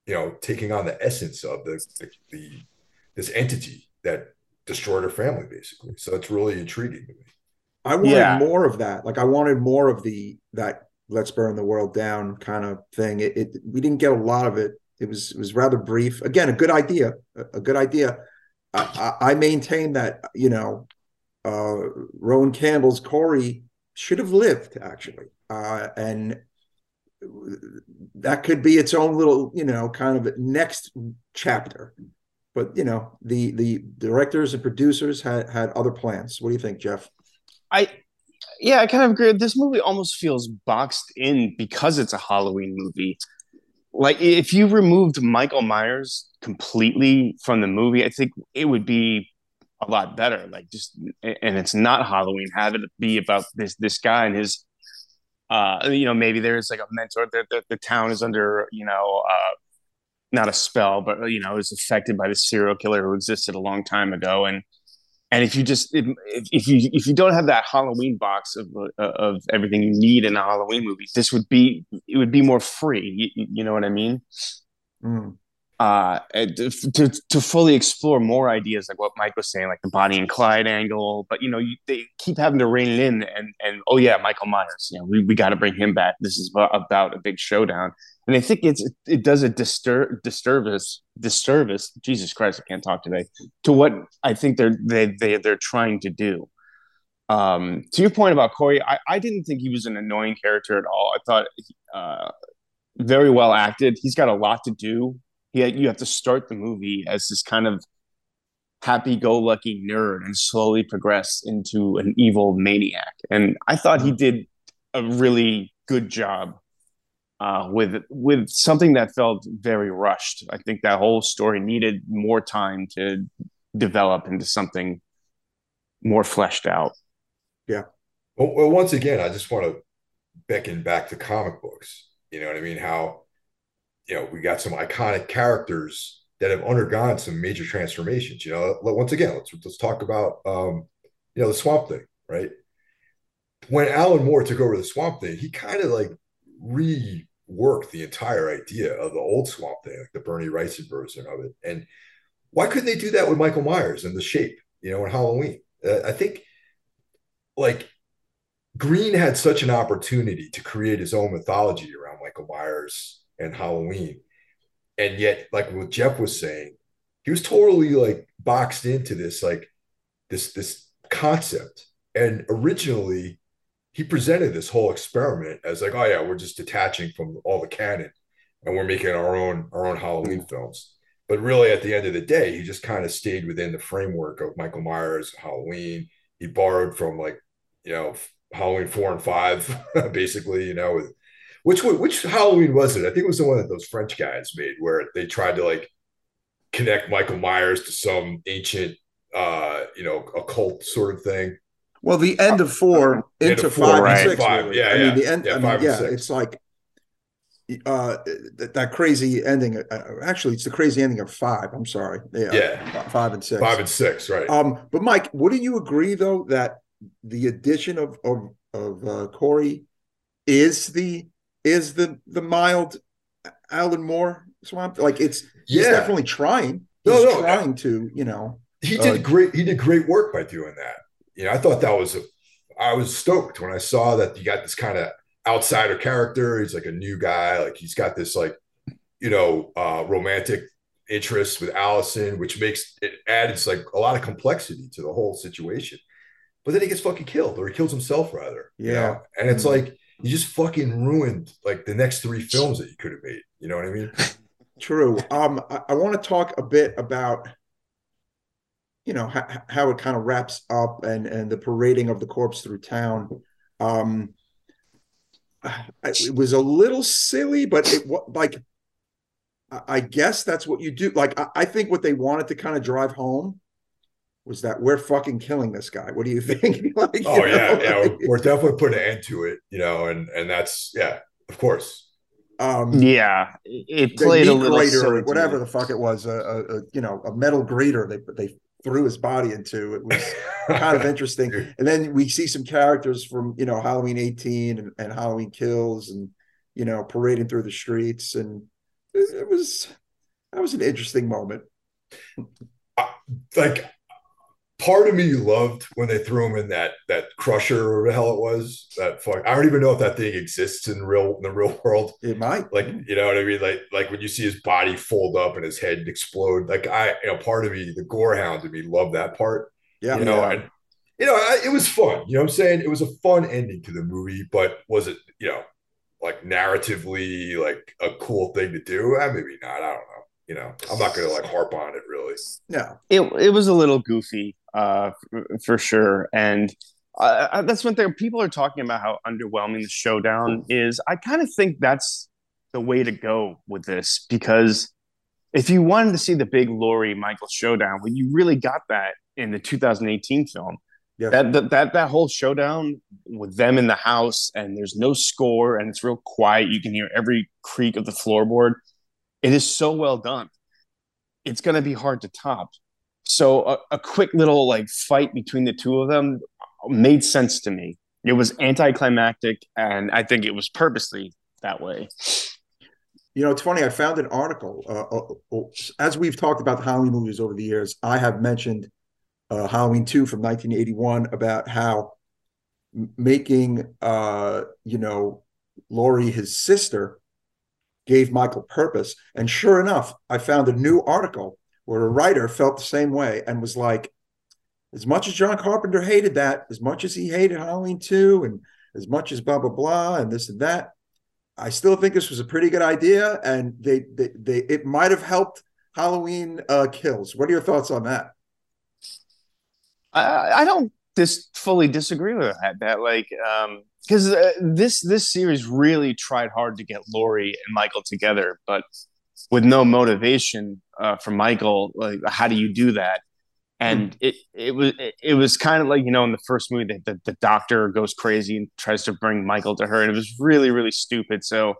you know, taking on the essence of the, the, the this entity that destroyed her family, basically. So it's really intriguing to me. I wanted yeah. more of that. Like I wanted more of the that let's burn the world down kind of thing. It, it we didn't get a lot of it. It was it was rather brief. Again, a good idea. A, a good idea. I, I, I maintain that you know, uh, Rohan Campbell's Corey should have lived actually, uh, and that could be its own little, you know, kind of next chapter. But you know, the the directors and producers had had other plans. What do you think, Jeff? I yeah, I kind of agree. This movie almost feels boxed in because it's a Halloween movie. Like if you removed Michael Myers completely from the movie, I think it would be a lot better. Like just and it's not Halloween. Have it be about this this guy and his uh, you know, maybe there's like a mentor that the, the, town is under, you know, uh, not a spell, but you know, is affected by the serial killer who existed a long time ago. And and if you just if, if you if you don't have that Halloween box of uh, of everything you need in a Halloween movie, this would be it would be more free. You, you know what I mean? Mm uh, to, to fully explore more ideas like what Mike was saying, like the Bonnie and Clyde angle. But you know, you, they keep having to rein it in, and and oh yeah, Michael Myers, you know, we, we got to bring him back. This is about a big showdown, and I think it's it does a disturb disservice disservice. Jesus Christ, I can't talk today. To what I think they're they they they're trying to do. Um, to your point about Corey, I, I didn't think he was an annoying character at all. I thought uh, very well acted. He's got a lot to do he you have to start the movie as this kind of happy-go-lucky nerd and slowly progress into an evil maniac. And I thought he did a really good job uh, with with something that felt very rushed. I think that whole story needed more time to develop into something more fleshed out. Yeah. Well, well, once again, I just want to beckon back to comic books. You know what I mean? How you know, we got some iconic characters that have undergone some major transformations. You know, once again, let's let's talk about um, you know the Swamp Thing, right? When Alan Moore took over the Swamp Thing, he kind of like reworked the entire idea of the old Swamp Thing, like the Bernie Wrightson version of it. And why couldn't they do that with Michael Myers and the Shape? You know, in Halloween, uh, I think like Green had such an opportunity to create his own mythology around Michael Myers and Halloween. And yet, like what Jeff was saying, he was totally like boxed into this, like this, this concept. And originally he presented this whole experiment as like, oh yeah, we're just detaching from all the canon and we're making our own our own Halloween films. But really, at the end of the day, he just kind of stayed within the framework of Michael Myers, Halloween. He borrowed from like, you know, Halloween four and five, basically, you know, with which which Halloween was it? I think it was the one that those French guys made, where they tried to like connect Michael Myers to some ancient, uh, you know, occult sort of thing. Well, the end of four into of four, five right. and six. Five. Yeah, I yeah. mean, the end. Yeah, I mean, yeah it's like uh that, that crazy ending. Uh, actually, it's the crazy ending of five. I'm sorry. Yeah, yeah, five and six. Five and six, right? Um, but Mike, wouldn't you agree though that the addition of of of uh, Corey is the is the the mild Alan Moore swamp. Like it's he's yeah. definitely trying. He's no, no, trying to, you know. He did uh, great. He did great work by doing that. You know, I thought that was a. I was stoked when I saw that you got this kind of outsider character. He's like a new guy. Like he's got this like, you know, uh, romantic interest with Allison, which makes it adds like a lot of complexity to the whole situation. But then he gets fucking killed, or he kills himself rather. Yeah, you know? and it's mm-hmm. like you just fucking ruined like the next three films that you could have made. You know what I mean? True. Um, I, I want to talk a bit about you know how, how it kind of wraps up and and the parading of the corpse through town. Um, it was a little silly, but it like I guess that's what you do. Like I, I think what they wanted to kind of drive home was that we're fucking killing this guy. What do you think? like, oh you know, yeah, yeah, like, we're definitely putting an end to it, you know, and and that's yeah, of course. Um, yeah, it played a little grater, whatever the fuck it was, a, a, a, you know a metal grater they they threw his body into. It was kind of interesting. And then we see some characters from you know Halloween 18 and, and Halloween Kills and you know parading through the streets, and it, it was that was an interesting moment. Like part of me loved when they threw him in that that crusher or the hell it was that fuck i don't even know if that thing exists in real in the real world. It might. Like you know what i mean? Like like when you see his body fold up and his head explode like i you know part of me the gorehound in me loved that part. Yeah. You know yeah. and you know I, it was fun. You know what i'm saying? It was a fun ending to the movie but was it you know like narratively like a cool thing to do? Eh, maybe not. I don't know. You know i'm not gonna like harp on it really. No. It, it was a little goofy uh, for, for sure. And uh, that's one thing people are talking about how underwhelming the showdown is. I kind of think that's the way to go with this because if you wanted to see the big Laurie Michael showdown, well, you really got that in the 2018 film. Yes. That, that that that whole showdown with them in the house and there's no score and it's real quiet. You can hear every creak of the floorboard. It is so well done. It's going to be hard to top. So a, a quick little like fight between the two of them made sense to me. It was anticlimactic, and I think it was purposely that way. You know, it's funny. I found an article. Uh, uh, uh as we've talked about the Halloween movies over the years, I have mentioned uh, Halloween 2 from 1981 about how making, uh, you know, Laurie his sister gave Michael purpose. And sure enough, I found a new article where a writer felt the same way and was like, as much as John Carpenter hated that, as much as he hated Halloween 2 and as much as blah blah blah and this and that, I still think this was a pretty good idea and they they, they it might have helped Halloween uh, kills. What are your thoughts on that? I, I don't dis- fully disagree with that. That like um because uh, this this series really tried hard to get Laurie and Michael together, but with no motivation uh, for Michael. Like, how do you do that? And mm. it it was it, it was kind of like you know in the first movie that the, the doctor goes crazy and tries to bring Michael to her, and it was really really stupid. So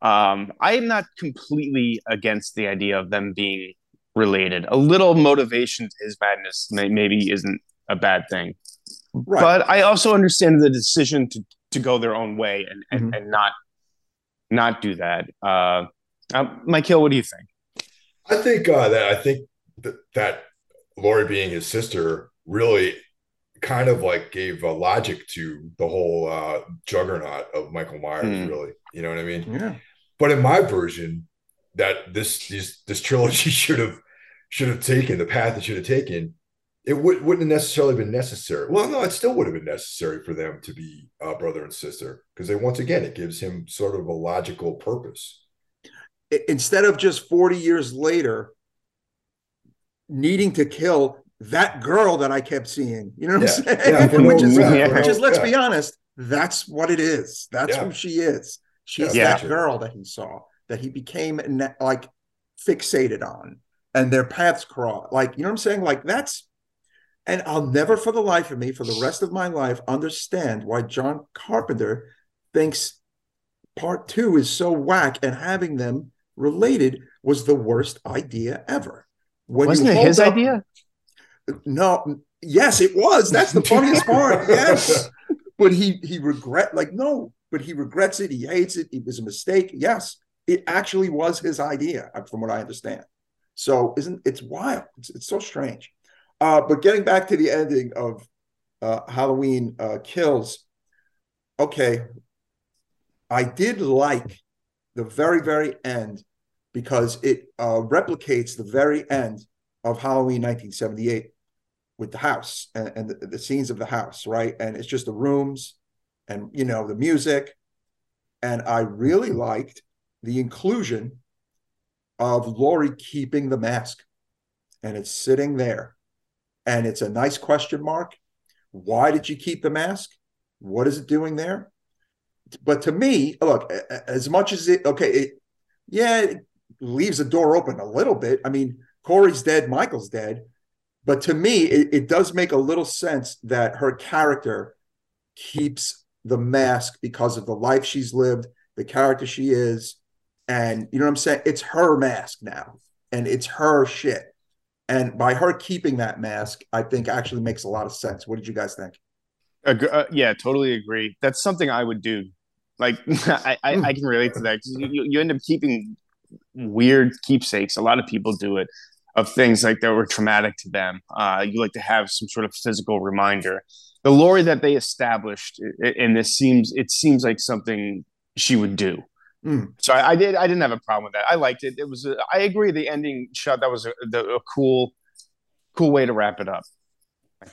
um, I am not completely against the idea of them being related. A little motivation to his madness may, maybe isn't a bad thing. Right. But I also understand the decision to to go their own way and and, mm-hmm. and not not do that. Uh, uh, Mike Hill, what do you think? I think uh, that I think that, that Laurie being his sister really kind of like gave a logic to the whole uh, juggernaut of Michael Myers. Mm. Really, you know what I mean? Yeah. But in my version, that this these, this trilogy should have should have taken the path it should have taken. It would, wouldn't have necessarily been necessary. Well, no, it still would have been necessary for them to be uh, brother and sister because they once again it gives him sort of a logical purpose instead of just 40 years later needing to kill that girl that I kept seeing. You know what yeah. I'm saying? Yeah, which, is, yeah. which is, let's be honest, that's what it is. That's who she is. She's that girl that he saw, that he became like fixated on, and their paths cross. Like, you know what I'm saying? Like, that's, and I'll never for the life of me, for the rest of my life, understand why John Carpenter thinks part two is so whack and having them related was the worst idea ever. When Wasn't it his up, idea? No, yes, it was. That's the funniest part. Yes. But he he regret like no, but he regrets it. He hates it. It was a mistake. Yes, it actually was his idea, uh, from what I understand. So isn't it's wild? It's, it's so strange. Uh, but getting back to the ending of uh, Halloween uh, Kills, okay, I did like the very very end because it uh, replicates the very end of Halloween 1978 with the house and, and the, the, scenes of the house, right? And it's just the rooms and you know the music. And I really liked the inclusion of Laurie keeping the mask, and it's sitting there, and it's a nice question mark. Why did you keep the mask? What is it doing there? But to me, look, as much as it, okay, it, yeah, it leaves the door open a little bit. I mean, Corey's dead, Michael's dead. But to me, it, it does make a little sense that her character keeps the mask because of the life she's lived, the character she is. And you know what I'm saying? It's her mask now, and it's her shit. And by her keeping that mask, I think actually makes a lot of sense. What did you guys think? Uh, yeah, totally agree. That's something I would do. Like, I, I, I, can relate to that. You, you end up keeping weird keepsakes. A lot of people do it of things like that were traumatic to them. Uh, you like to have some sort of physical reminder. The Laurie that they established in this seems it seems like something she would do. Mm. So I, I, did. I didn't have a problem with that. I liked it. It was. A, I agree. The ending shot that was a, the, a cool, cool way to wrap it up.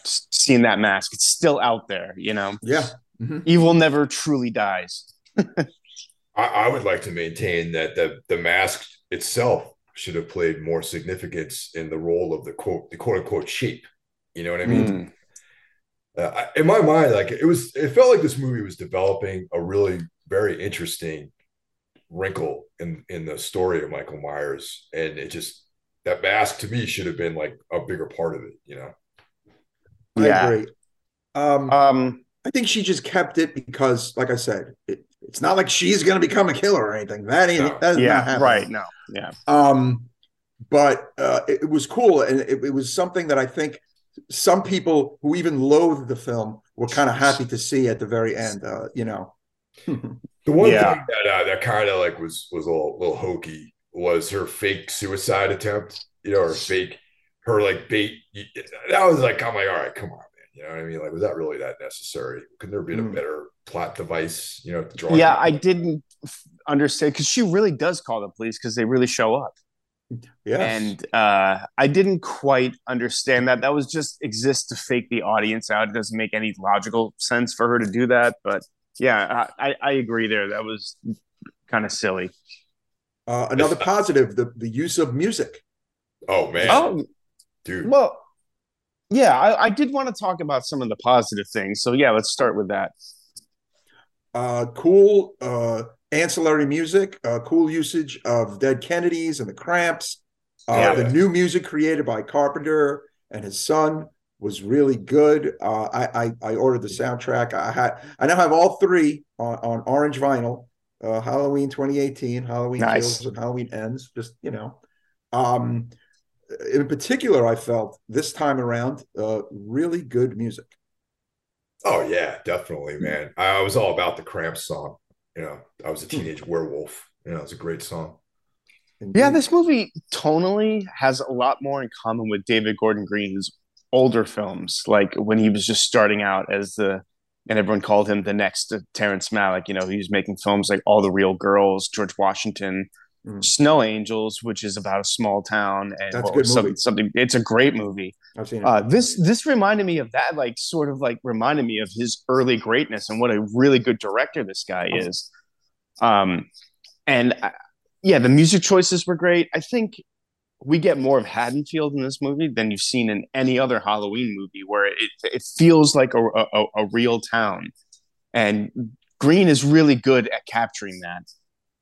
Seeing that mask, it's still out there. You know. Yeah. Mm-hmm. Evil never truly dies. I, I, would like to maintain that the the mask itself should have played more significance in the role of the quote the quote unquote shape. You know what I mean? Mm. Uh, in my mind, like it was, it felt like this movie was developing a really very interesting wrinkle in in the story of Michael Myers, and it just that mask to me should have been like a bigger part of it. You know? I yeah. agree. Um, um, I think she just kept it because, like I said, it, it's not like she's going to become a killer or anything. That ain't. No. That's yeah, right. No. Yeah. Um, but uh, it, it, was cool, and it, it was something that I think some people who even loathed the film were kind of happy to see at the very end. Uh, you know. The one yeah. thing that uh, that kind of like was was a little, little hokey was her fake suicide attempt. You know, her fake, her like bait. That was like, I'm like, all right, come on, man. You know what I mean? Like, was that really that necessary? Could there have been mm. a better plot device? You know, Yeah, I didn't understand because she really does call the police because they really show up. Yeah, and uh, I didn't quite understand that. That was just exists to fake the audience out. It doesn't make any logical sense for her to do that, but yeah, I, I agree there. That was kind of silly. Uh, another positive, the, the use of music. Oh man. Oh dude. Well, yeah, I, I did want to talk about some of the positive things. So yeah, let's start with that. Uh, cool uh, ancillary music, uh, cool usage of Dead Kennedys and the Cramps. Uh, yeah. The new music created by Carpenter and his son was really good. Uh, I, I, I ordered the soundtrack. I had I now have all three on, on orange vinyl. Uh, Halloween 2018, Halloween nice. Kills, and Halloween Ends. Just you know, um, in particular, I felt this time around uh, really good music. Oh yeah, definitely, man. I was all about the Cramps song. You know, I was a hmm. teenage werewolf. You know, it's a great song. Indeed. Yeah, this movie tonally has a lot more in common with David Gordon Green's older films, like when he was just starting out as the, and everyone called him the next Terrence Malick. You know, he was making films like All the Real Girls, George Washington, mm. Snow Angels, which is about a small town, and That's good something, something. It's a great movie. I've seen it. Uh, this this reminded me of that, like sort of like reminded me of his early greatness and what a really good director this guy is. Um, and uh, yeah, the music choices were great. I think we get more of Haddonfield in this movie than you've seen in any other Halloween movie, where it it feels like a, a, a real town, and Green is really good at capturing that.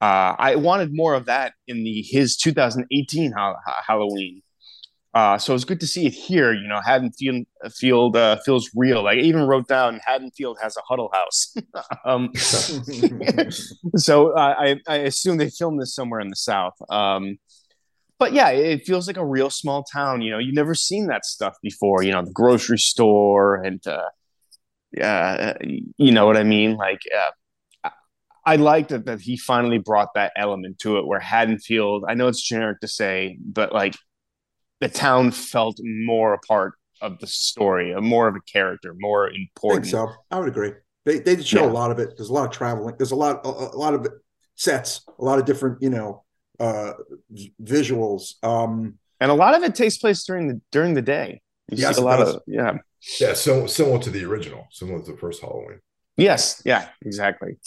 Uh, I wanted more of that in the his 2018 ha- Halloween. Uh, so it's good to see it here. You know, Haddonfield field, uh, feels real. Like I even wrote down Haddonfield has a Huddle House. um, so I, I assume they filmed this somewhere in the South. Um, but yeah, it feels like a real small town. You know, you've never seen that stuff before. You know, the grocery store and uh, yeah, you know what I mean. Like, uh, I liked that that he finally brought that element to it, where Haddonfield. I know it's generic to say, but like the town felt more a part of the story, more of a character, more important. I think so. I would agree. They they did show yeah. a lot of it. There's a lot of traveling. There's a lot a, a lot of sets, a lot of different you know uh, visuals. Um, and a lot of it takes place during the during the day. You yes, see a lot does. of yeah. Yeah, so similar to the original, similar to the first Halloween. Yes, yeah, exactly.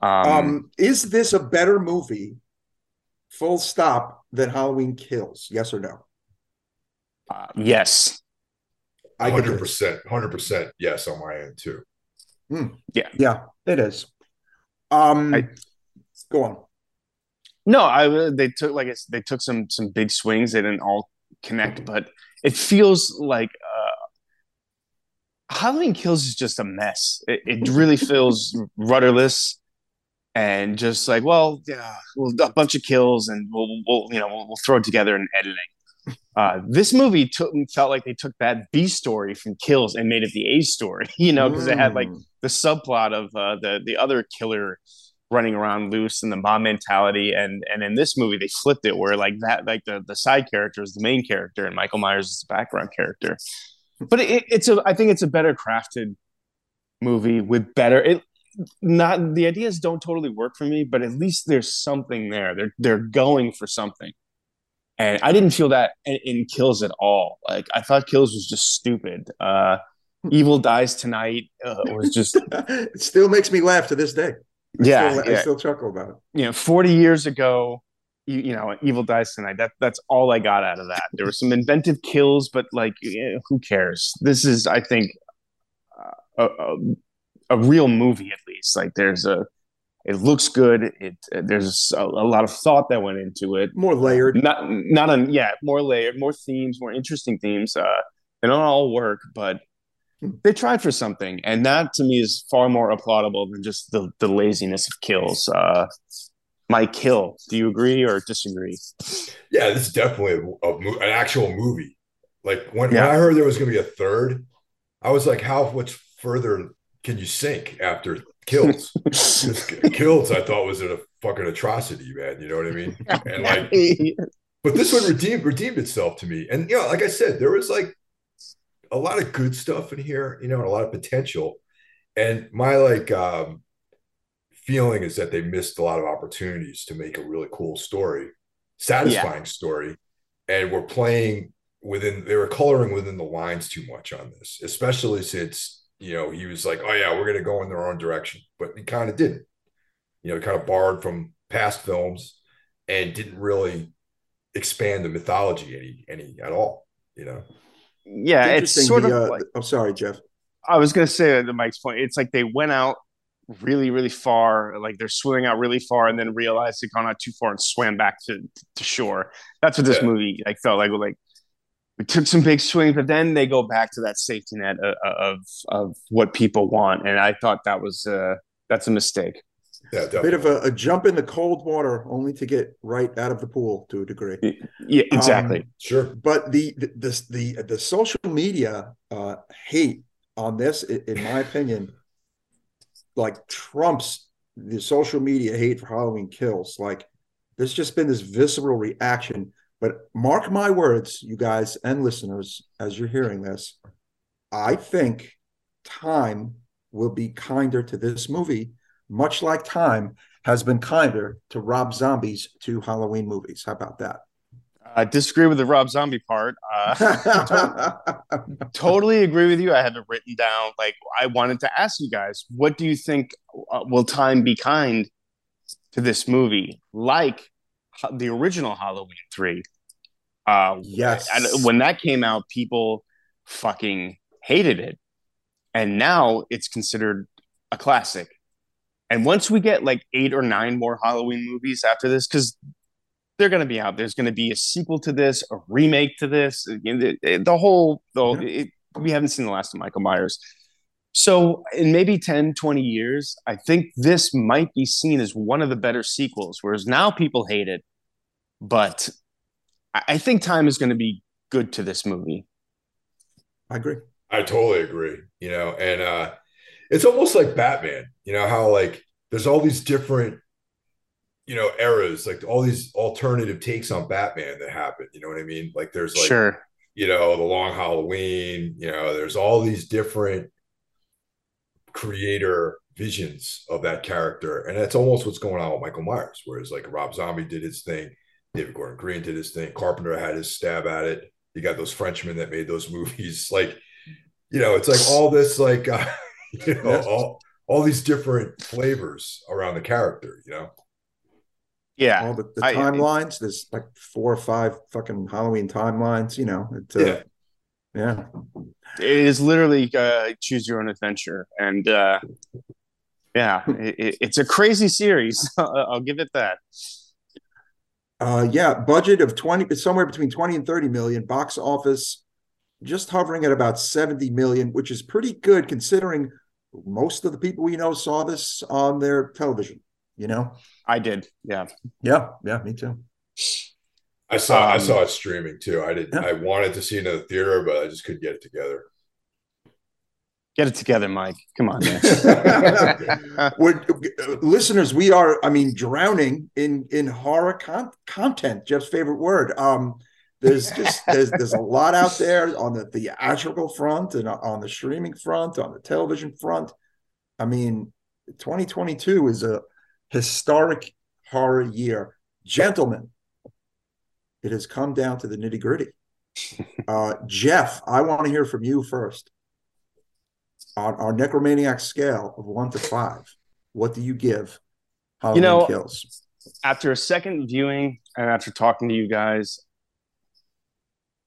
Um, um, is this a better movie, full stop, than Halloween Kills? Yes or no? Uh, yes. I hundred percent, hundred percent, yes on my end too. Yeah, yeah, it is. Um, I- go on. No, I they took like I said, they took some some big swings. They didn't all connect, but it feels like uh, Halloween Kills is just a mess. It, it really feels rudderless and just like, well, yeah, well, a bunch of kills, and we'll, we'll you know we'll, we'll throw it together in editing. Uh, this movie took felt like they took that B story from Kills and made it the A story, you know, because it had like Mm. the subplot of uh, the the other killer running around loose and the mob mentality and and in this movie they flipped it where like that like the the side character is the main character and Michael Myers is the background character but it, it's a I think it's a better crafted movie with better it not the ideas don't totally work for me but at least there's something there they're they're going for something and I didn't feel that in, in Kills at all like I thought Kills was just stupid uh Evil Dies Tonight uh, was just it still makes me laugh to this day. I yeah, still, yeah. I still chuckle about it. you know, 40 years ago, you, you know, Evil Dies Tonight. That that's all I got out of that. There were some inventive kills, but like, who cares? This is, I think, uh, a, a, a real movie at least. Like, there's a, it looks good. It there's a, a lot of thought that went into it. More layered. Not not on yeah, more layered, more themes, more interesting themes. Uh, they don't all work, but they tried for something, and that to me is far more applaudable than just the the laziness of kills. Uh, my kill. Do you agree or disagree? Yeah, this is definitely a, a an actual movie. Like when, Yeah. when I heard there was going to be a third, I was like, how much further can you sink after kills? Kills, I thought was a fucking atrocity, man. You know what I mean? And like, but this one redeemed redeemed itself to me. And you know, like I said, there was like a lot of good stuff in here, you know, and a lot of potential. And my like um feeling is that they missed a lot of opportunities to make a really cool story, satisfying story. And we're playing within they were coloring within the lines too much on this, especially since you know he was like, Oh yeah, we're gonna go in their own direction. But he kind of didn't. You know, he kind of borrowed from past films and didn't really expand the mythology any any at all. You know, yeah, it's Interesting, sort the, of uh, like I'm sorry, Jeff. I was gonna say to Mike's point, it's like they went out really, really far, like they're swimming out really far, and then realized they'd gone out too far and swam back to, to shore. That's what this Yeah. movie like felt like. Like we took some big swings, but then they go back to that safety net of of, of what people want, and I thought that was uh, that's a mistake. yeah, A definitely. bit of a, a jump in the cold water, only to get right out of the pool to a degree. Yeah, exactly. Um, sure. but the the the the, the social media uh, hate on this, in my opinion, like trumps the social media hate for Halloween Kills. Like there's just been this visceral reaction. But mark my words, you guys and listeners, as you're hearing this, I think time will be kinder to this movie, much like time has been kinder to Rob Zombie's two Halloween movies. How about that? I disagree with the Rob Zombie part. Uh, totally agree with you. I have it written down. Like I wanted to ask you guys, what do you think? Uh, will time be kind to this movie, like the original Halloween three? Uh, yes. and when that came out, people fucking hated it, and now it's considered a classic. And once we get like eight or nine more Halloween movies after this, because they're going to be out. There's going to be a sequel to this, a remake to this. The, the whole, the whole Yeah. it, we haven't seen the last of Michael Myers. So, in maybe 10, 20 years, I think this might be seen as one of the better sequels, whereas now people hate it. But I, I think time is going to be good to this movie. I agree. I totally agree. You know, and uh it's almost like Batman, you know, how like there's all these different, you know, eras, like all these alternative takes on Batman that happen. You know what I mean? Like there's like, sure. you know, the long Halloween, you know, there's all these different creator visions of that character. And that's almost what's going on with Michael Myers. Whereas like Rob Zombie did his thing, David Gordon Green did his thing, Carpenter had his stab at it. You got those Frenchmen that made those movies. Like, you know, it's like all this, like, uh, you know, all all these different flavors around the character. You know, Yeah. All the, the I- timelines. There's like four or five fucking Halloween timelines. You know. It, uh, yeah, yeah. It is literally uh, choose your own adventure, and uh, yeah, it, it's a crazy series. I'll give it that. Uh, yeah, budget of 20, somewhere between 20 and 30 million, box office just hovering at about 70 million, which is pretty good considering most of the people we know saw this on their television, you know? I did. Yeah. Yeah. Yeah. Me too. I saw, um, I saw it streaming too. I did, yeah. I wanted to see it in the theater, but I just couldn't get it together. Get it together, Mike. Come on, man. listeners, we are, I mean, drowning in in horror con- content. Jeff's favorite word. Um, there's just there's there's a lot out there on the theatrical front and on the streaming front, on the television front. I mean, 2022 is a historic horror year, gentlemen. It has come down to the nitty gritty. Uh, Jeff, I want to hear from you first on our necromaniac scale of one to five, what do you give Halloween you know, Kills? After a second viewing and after talking to you guys,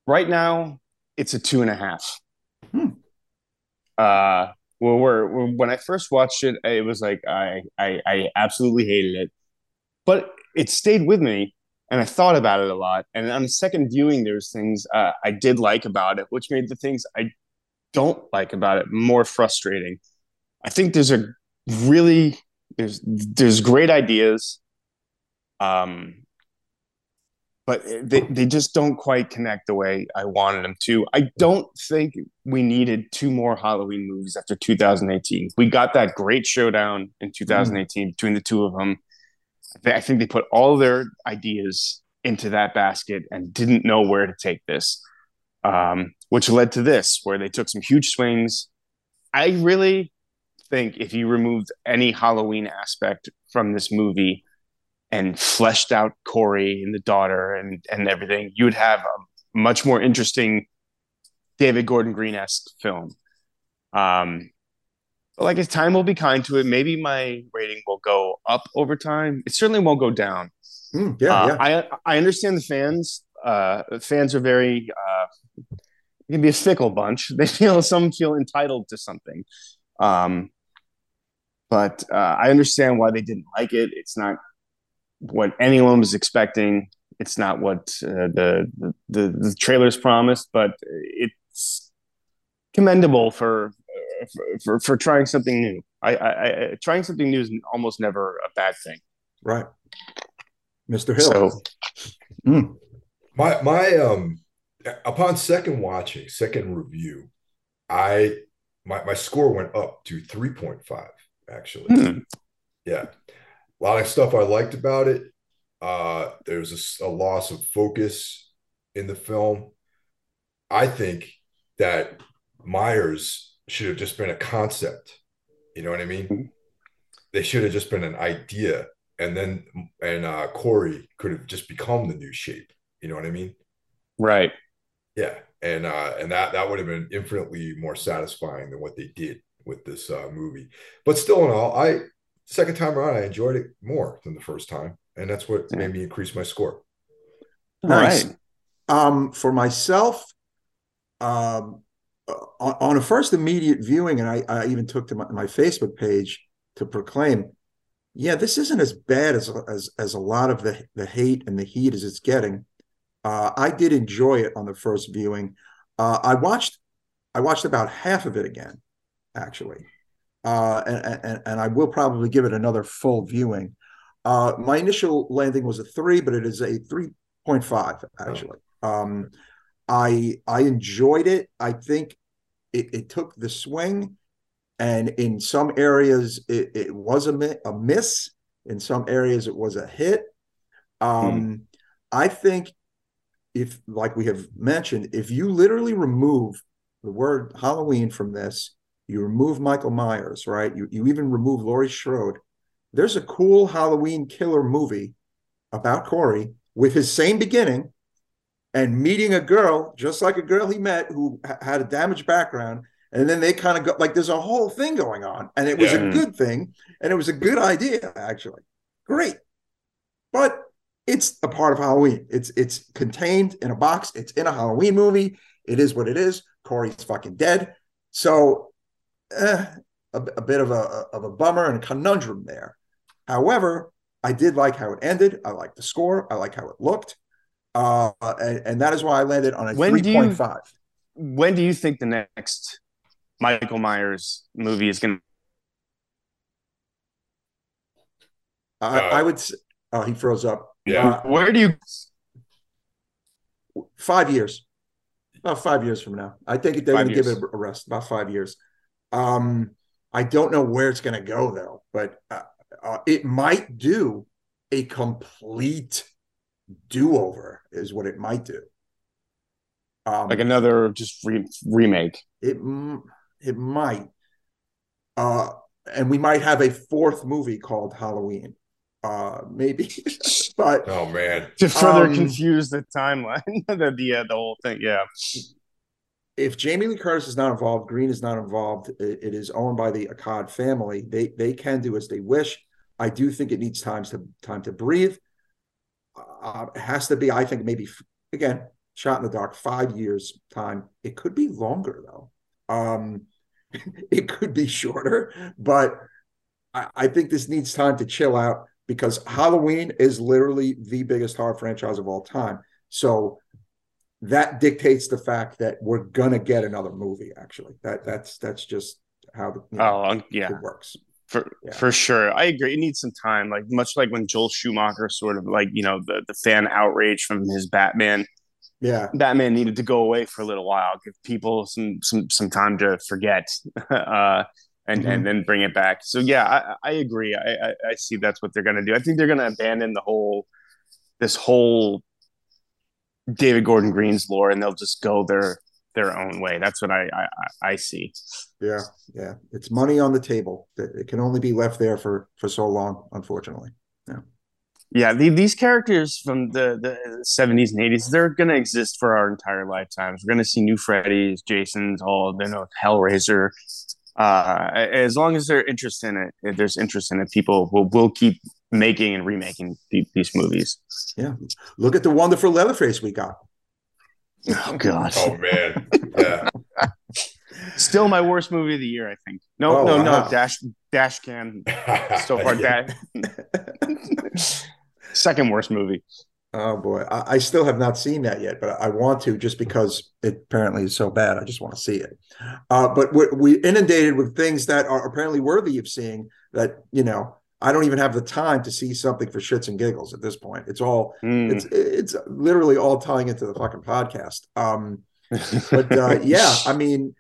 right now it's a two and a half. Hmm. Uh, well, we're, we're, when I first watched it, it was like I, I I absolutely hated it, but it stayed with me, and I thought about it a lot. And on the second viewing, there's things uh, I did like about it, which made the things I don't like about it more frustrating. I think there's a really there's there's great ideas, um, but they they just don't quite connect the way I wanted them to. I don't think we needed two more Halloween movies after 2018. We got that great showdown in 2018 mm. between the two of them. I think they put all their ideas into that basket and didn't know where to take this um, which led to this, where they took some huge swings. I really think if you removed any Halloween aspect from this movie and fleshed out Corey and the daughter and and everything, you would have a much more interesting David Gordon Green esque film. Um, but like, as time will be kind to it. Maybe my rating will go up over time. It certainly won't go down. Mm, yeah, uh, yeah, I I understand the fans. Uh, fans are very uh, can be a fickle bunch. They feel some feel entitled to something. Um, but uh, I understand why they didn't like it. It's not what anyone was expecting. It's not what uh, the, the the trailers promised, but it's commendable for for for trying something new. I, I, I trying something new is almost never a bad thing. Right, Mr. Hill. So, mm. my my um upon second watching, second review, I my, my score went up to 3.5 actually. Hmm. Yeah. A lot of stuff I liked about it. Uh there was a, a loss of focus in the film. I think that Myers should have just been a concept. You know what I mean? Hmm. They should have just been an idea, and then and uh, Corey could have just become the new shape. You know what I mean? Right. Yeah, and uh, and that that would have been infinitely more satisfying than what they did with this uh, movie. But still, in all, I second time around, I enjoyed it more than the first time, and that's what yeah. made me increase my score. Nice. Right. Um, for myself, um, on, on, a first immediate viewing, and I, I even took to my, my, Facebook page to proclaim, yeah, this isn't as bad as as as a lot of the the hate and the heat as it's getting. Uh, I did enjoy it on the first viewing. Uh, I watched I watched about half of it again, actually, uh, and, and, and I will probably give it another full viewing. Uh, my initial landing was a three, but it is a three point five actually. Um, I I enjoyed it. I think it, it, took the swing, and in some areas it, it was a, a miss. In some areas it was a hit. Um, hmm. I think if like we have mentioned if you literally remove the word halloween from this you remove michael myers right you, you even remove laurie strode there's a cool halloween killer movie about corey with his same beginning and meeting a girl just like a girl he met who had a damaged background and then they kind of go like there's a whole thing going on and it was yeah. a good thing and it was a good idea actually great but it's a part of Halloween. It's it's contained in a box. It's in a Halloween movie. It is what it is. Corey's fucking dead. So, eh, a, a bit of a of a bummer and a conundrum there. However, I did like how it ended. I like the score. I like how it looked, uh, and, and that is why I landed on a When three do you- point. When do you think the next Michael Myers movie is going to? I, Uh, I would. s- Oh, he froze up. Yeah. Uh, Where do you? five years. About five years from now, I think they're going to give it a rest. About five years. Um, I don't know where it's going to go though, but uh, uh, it might do a complete do-over. Is what it might do. Um, Like another just re- remake. it it might, uh, and we might have a fourth movie called Halloween. Uh, maybe, but Oh man. to further Um, confuse the timeline, the the, uh, the whole thing. Yeah, if Jamie Lee Curtis is not involved, Green is not involved. It, it is owned by the Akkad family. They they can do as they wish. I do think it needs time to time to breathe. Uh, it has to be. I think maybe again shot in the dark. Five years time. It could be longer though. Um, it could be shorter, but I, I think this needs time to chill out because Halloween is literally the biggest horror franchise of all time. So that dictates the fact that we're gonna get another movie. Actually, that that's that's just how the you know, oh um, yeah, it works. For Yeah. for sure. I agree. It needs some time. Like much like when Joel Schumacher sort of like you know the the fan outrage from his Batman. Yeah, Batman needed to go away for a little while, give people some some some time to forget, uh, and Mhm. and then bring it back. So yeah, I, I agree. I, I I see that's what they're gonna do. I think they're gonna abandon the whole this whole David Gordon Green's lore, and they'll just go their their own way. That's what I I, I- see. yeah, yeah. It's money on the table. It can only be left there for for so long, unfortunately. Yeah, the, these characters from the, the 70s and 80s, they're going to exist for our entire lifetimes. We're going to see new Freddy's, Jason's, all, you know, Hellraiser. Uh, as long as there's interest in it, if there's interest in it, people will, will keep making and remaking the, these movies. Yeah, look at the wonderful Leatherface we got. Oh, God. Oh man. Yeah. Still my worst movie of the year, I think. No, Oh, no, wow. no. Dash, Dashcam. So far, Yeah. that. Second worst movie. Oh boy, I, I still have not seen that yet, but I want to just because it apparently is so bad. I just want to see it. Uh, but we're, we inundated with things that are apparently worthy of seeing. That you know, I don't even have the time to see something for shits and giggles at this point. It's all Mm. it's it's literally all tying into the fucking podcast. Um, but uh, yeah, I mean,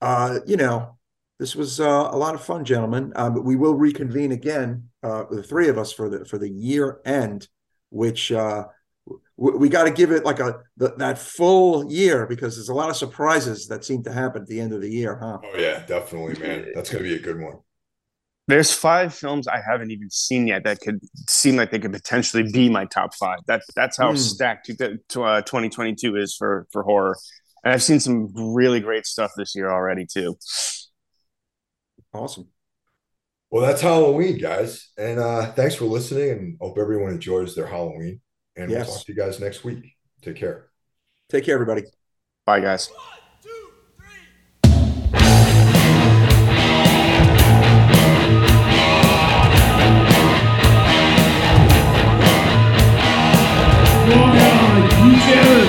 uh, you know, this was uh, a lot of fun, gentlemen. Um, we will reconvene again, uh, the three of us for the for the year end, which uh, w- we got to give it like a the, that full year because there's a lot of surprises that seem to happen at the end of the year, huh? Oh yeah, definitely, man. That's gonna be a good one. There's five films I haven't even seen yet that could seem like they could potentially be my top five. That that's how Hmm. stacked to, to, uh, 2022 is for for horror. And I've seen some really great stuff this year already too. Awesome. Well, that's Halloween, guys. And uh thanks for listening and hope everyone enjoys their Halloween. And Yes. we'll talk to you guys next week. Take care. Take care, everybody. Bye, guys. Moral,